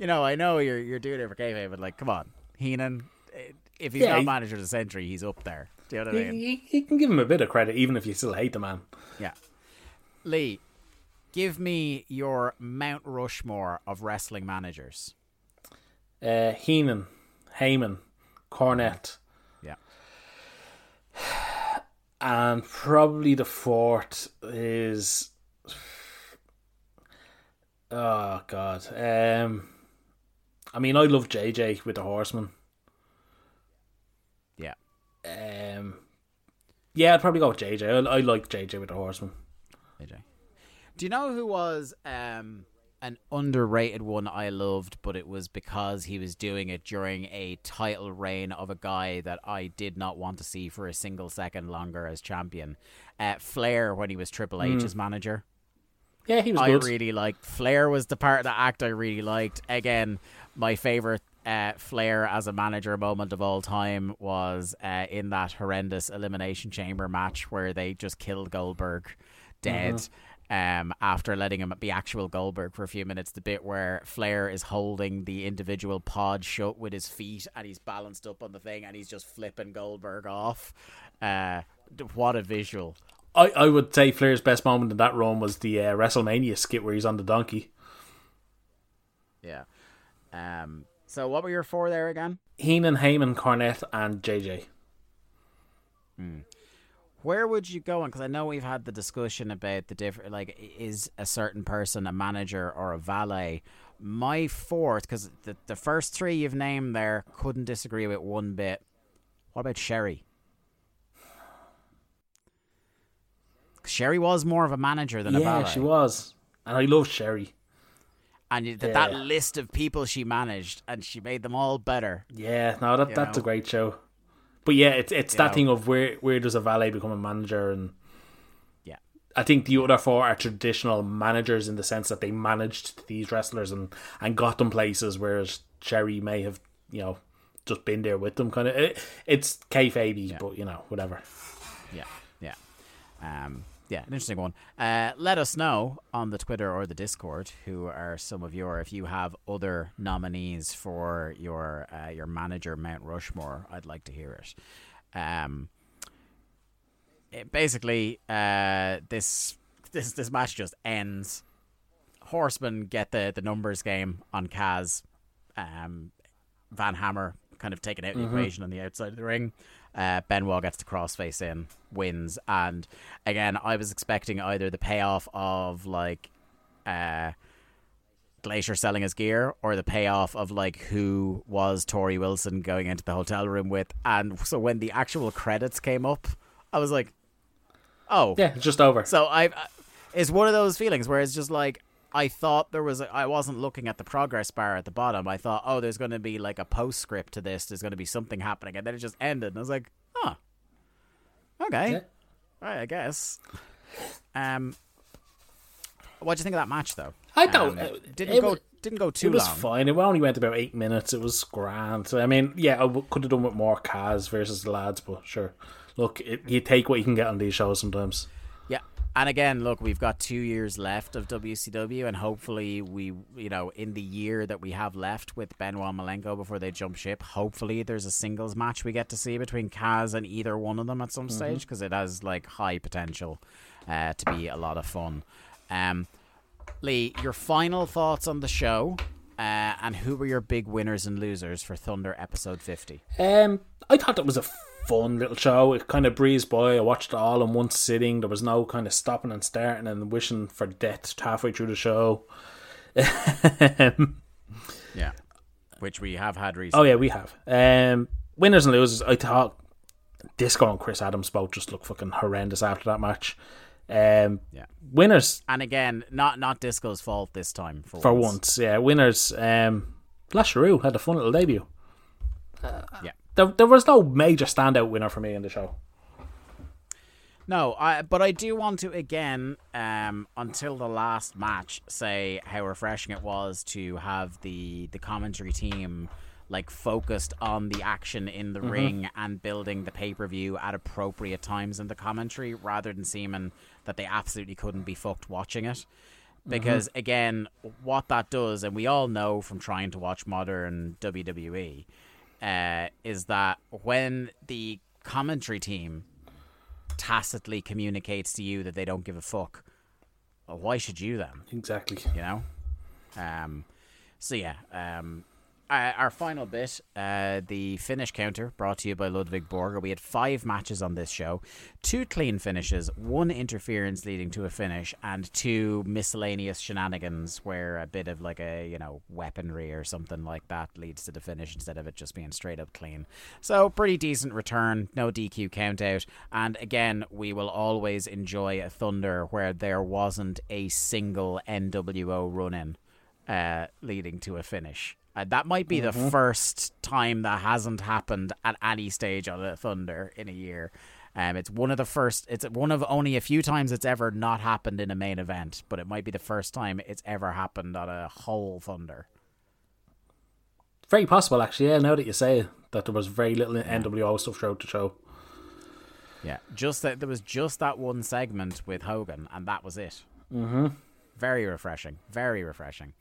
You know, I know you're you're doing it for kayfabe, but like, come on, Heenan. eh, If he's Yeah, not he- manager of the century, he's up there. Do you know what I mean? you, you can give him a bit of credit, even if you still hate the man. Yeah. Lee, give me your Mount Rushmore of wrestling managers. Uh, Heenan, Heyman, Cornette, Yeah. and probably the fourth is. Oh God. Um, I mean, I love JJ with the Horseman. Yeah. Um, yeah, I'd probably go with JJ. I, I like JJ with the Horseman. AJ. Do you know who was um, an underrated one I loved, but it was because he was doing it during a title reign of a guy that I did not want to see for a single second longer as champion? Uh, Flair, when he was Triple H's manager. Yeah, he was I good. really liked. Flair was the part of the act I really liked. Again, my favorite uh, Flair as a manager moment of all time was uh, in that horrendous elimination chamber match where they just killed Goldberg dead. Um, after letting him be actual Goldberg for a few minutes, the bit where Flair is holding the individual pod shut with his feet and he's balanced up on the thing and he's just flipping Goldberg off. Uh, what a visual! I, I would say Flair's best moment in that run was the uh, WrestleMania skit where he's on the donkey. Yeah. Um. So what were your four there again? Heenan, Heyman, Cornette, and JJ. Where would you go on? Because I know we've had the discussion about the different, like, is a certain person a manager or a valet? My fourth, because the, the first three you've named there, couldn't disagree with one bit. What about Sherri? Sherri was more of a manager than a valet. Yeah, she was. And I love Sherri. And you- that that list of people she managed, and she made them all better. Yeah, no, that You that's a great show. But yeah, it's it's that know. thing of where where does a valet become a manager and Yeah. I think the other four are traditional managers in the sense that they managed these wrestlers and, and got them places, whereas Sherri may have, you know, just been there with them. Kind of, it, it's kayfabe, but you know, whatever. Yeah, yeah, um, yeah. An interesting one. Uh, let us know on the Twitter or the Discord who are some of your. If you have other nominees for your uh, your manager Mount Rushmore, I'd like to hear it. Um, it- basically, uh, this this this match just ends. Horsemen get the the numbers game on Kaz. Um, Van Hammer kind of taken out the equation on the outside of the ring. Uh, Benoit gets the crossface in, wins, and again, I was expecting either the payoff of like uh, Glacier selling his gear, or the payoff of like who was Torrie Wilson going into the hotel room with. And so when the actual credits came up, I was like, "Oh, Yeah, it's just over. so I, I- it's one of those feelings where it's just like I thought there was. A, I wasn't looking at the progress bar at the bottom. I thought, oh, there's going to be like a postscript to this. There's going to be something happening, and then it just ended. And I was like, huh, okay, Yeah. right, I guess. Um, what do you think of that match, though? I don't. Um, uh, didn't it go. wa- didn't go too It was long. fine. It only went about eight minutes. It was grand. I mean, yeah, I could have done with more Kaz versus the lads, but sure. Look, it, you take what you can get on these shows sometimes. Yeah. And again, look, we've got two years left of WCW, and hopefully, we, you know, in the year that we have left with Benoit Malenko before they jump ship, hopefully there's a singles match we get to see between Kaz and either one of them at some stage because it has like high potential uh, to be a lot of fun. Um, Lee, your final thoughts on the show, uh, and who were your big winners and losers for Thunder episode 50? Um, I thought that was a fun little show. It kind of breezed by. I watched it all in one sitting. There was no kind of stopping and starting and wishing for death halfway through the show. Yeah. Which we have had recently. Oh yeah, we have. Um, winners and losers. I thought Disco and Chris Adams both just looked fucking horrendous after that match. Um, Yeah. winners And again, not not Disco's fault this time for, for once. Yeah, winners. Um, Lash LeRoux had a fun little debut. Yeah. There, there was no major standout winner for me in the show. No, I, but I do want to again, um, until the last match, say how refreshing it was to have the the commentary team like focused on the action in the ring and building the pay per view at appropriate times in the commentary, rather than seeming that they absolutely couldn't be fucked watching it. Because again, what that does, and we all know from trying to watch modern WWE, uh, is that when the commentary team tacitly communicates to you that they don't give a fuck, well, why should you then? Exactly. You know. Um. So yeah. Um. Uh, our final bit, uh, the finish counter, brought to you by Ludwig Borga. We had five matches on this show, two clean finishes, one interference leading to a finish, and two miscellaneous shenanigans where a bit of like a you know weaponry or something like that leads to the finish instead of it just being straight up clean. So pretty decent return, no DQ count out, and again we will always enjoy a Thunder where there wasn't a single NWO run in uh, leading to a finish. Uh, that might be the first time that hasn't happened at any stage on a Thunder in a year. Um, it's one of the first. It's one of only a few times it's ever not happened in a main event, but it might be the first time it's ever happened on a whole Thunder. Very possible, actually. Yeah, now that you say that there was very little NWO stuff throughout the show. Yeah, just that there was just that one segment with Hogan, and that was it. Mm-hmm. Very refreshing. Very refreshing.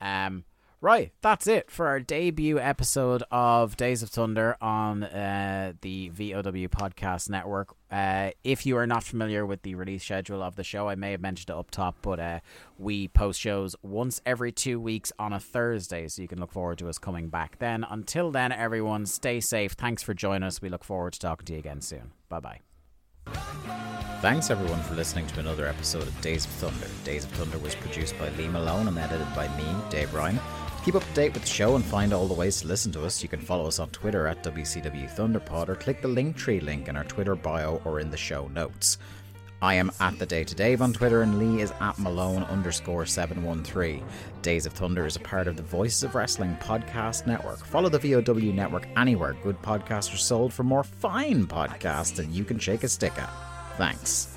Um, right, that's it for our debut episode of Days of Thunder on uh, the VOW Podcast Network. Uh, if you are not familiar with the release schedule of the show, I may have mentioned it up top, but uh, we post shows once every two weeks on a Thursday, so you can look forward to us coming back then. Until then, everyone, stay safe. Thanks for joining us. We look forward to talking to you again soon. Bye bye. Thanks everyone for listening to another episode of Days of Thunder. Days of Thunder was produced by Lee Malone and edited by me, Dave Ryan. Keep up to date with the show and find all the ways to listen to us, you can follow us on Twitter at WCW Thunderpod or click the Linktree link in our Twitter bio or in the show notes. I am at the Day to Dave on Twitter and Lee is at Malone underscore 713. Days of Thunder is a part of the Voices of Wrestling podcast network. Follow the VOW network anywhere good podcasts are sold for more fine podcasts than you can shake a stick at. Thanks.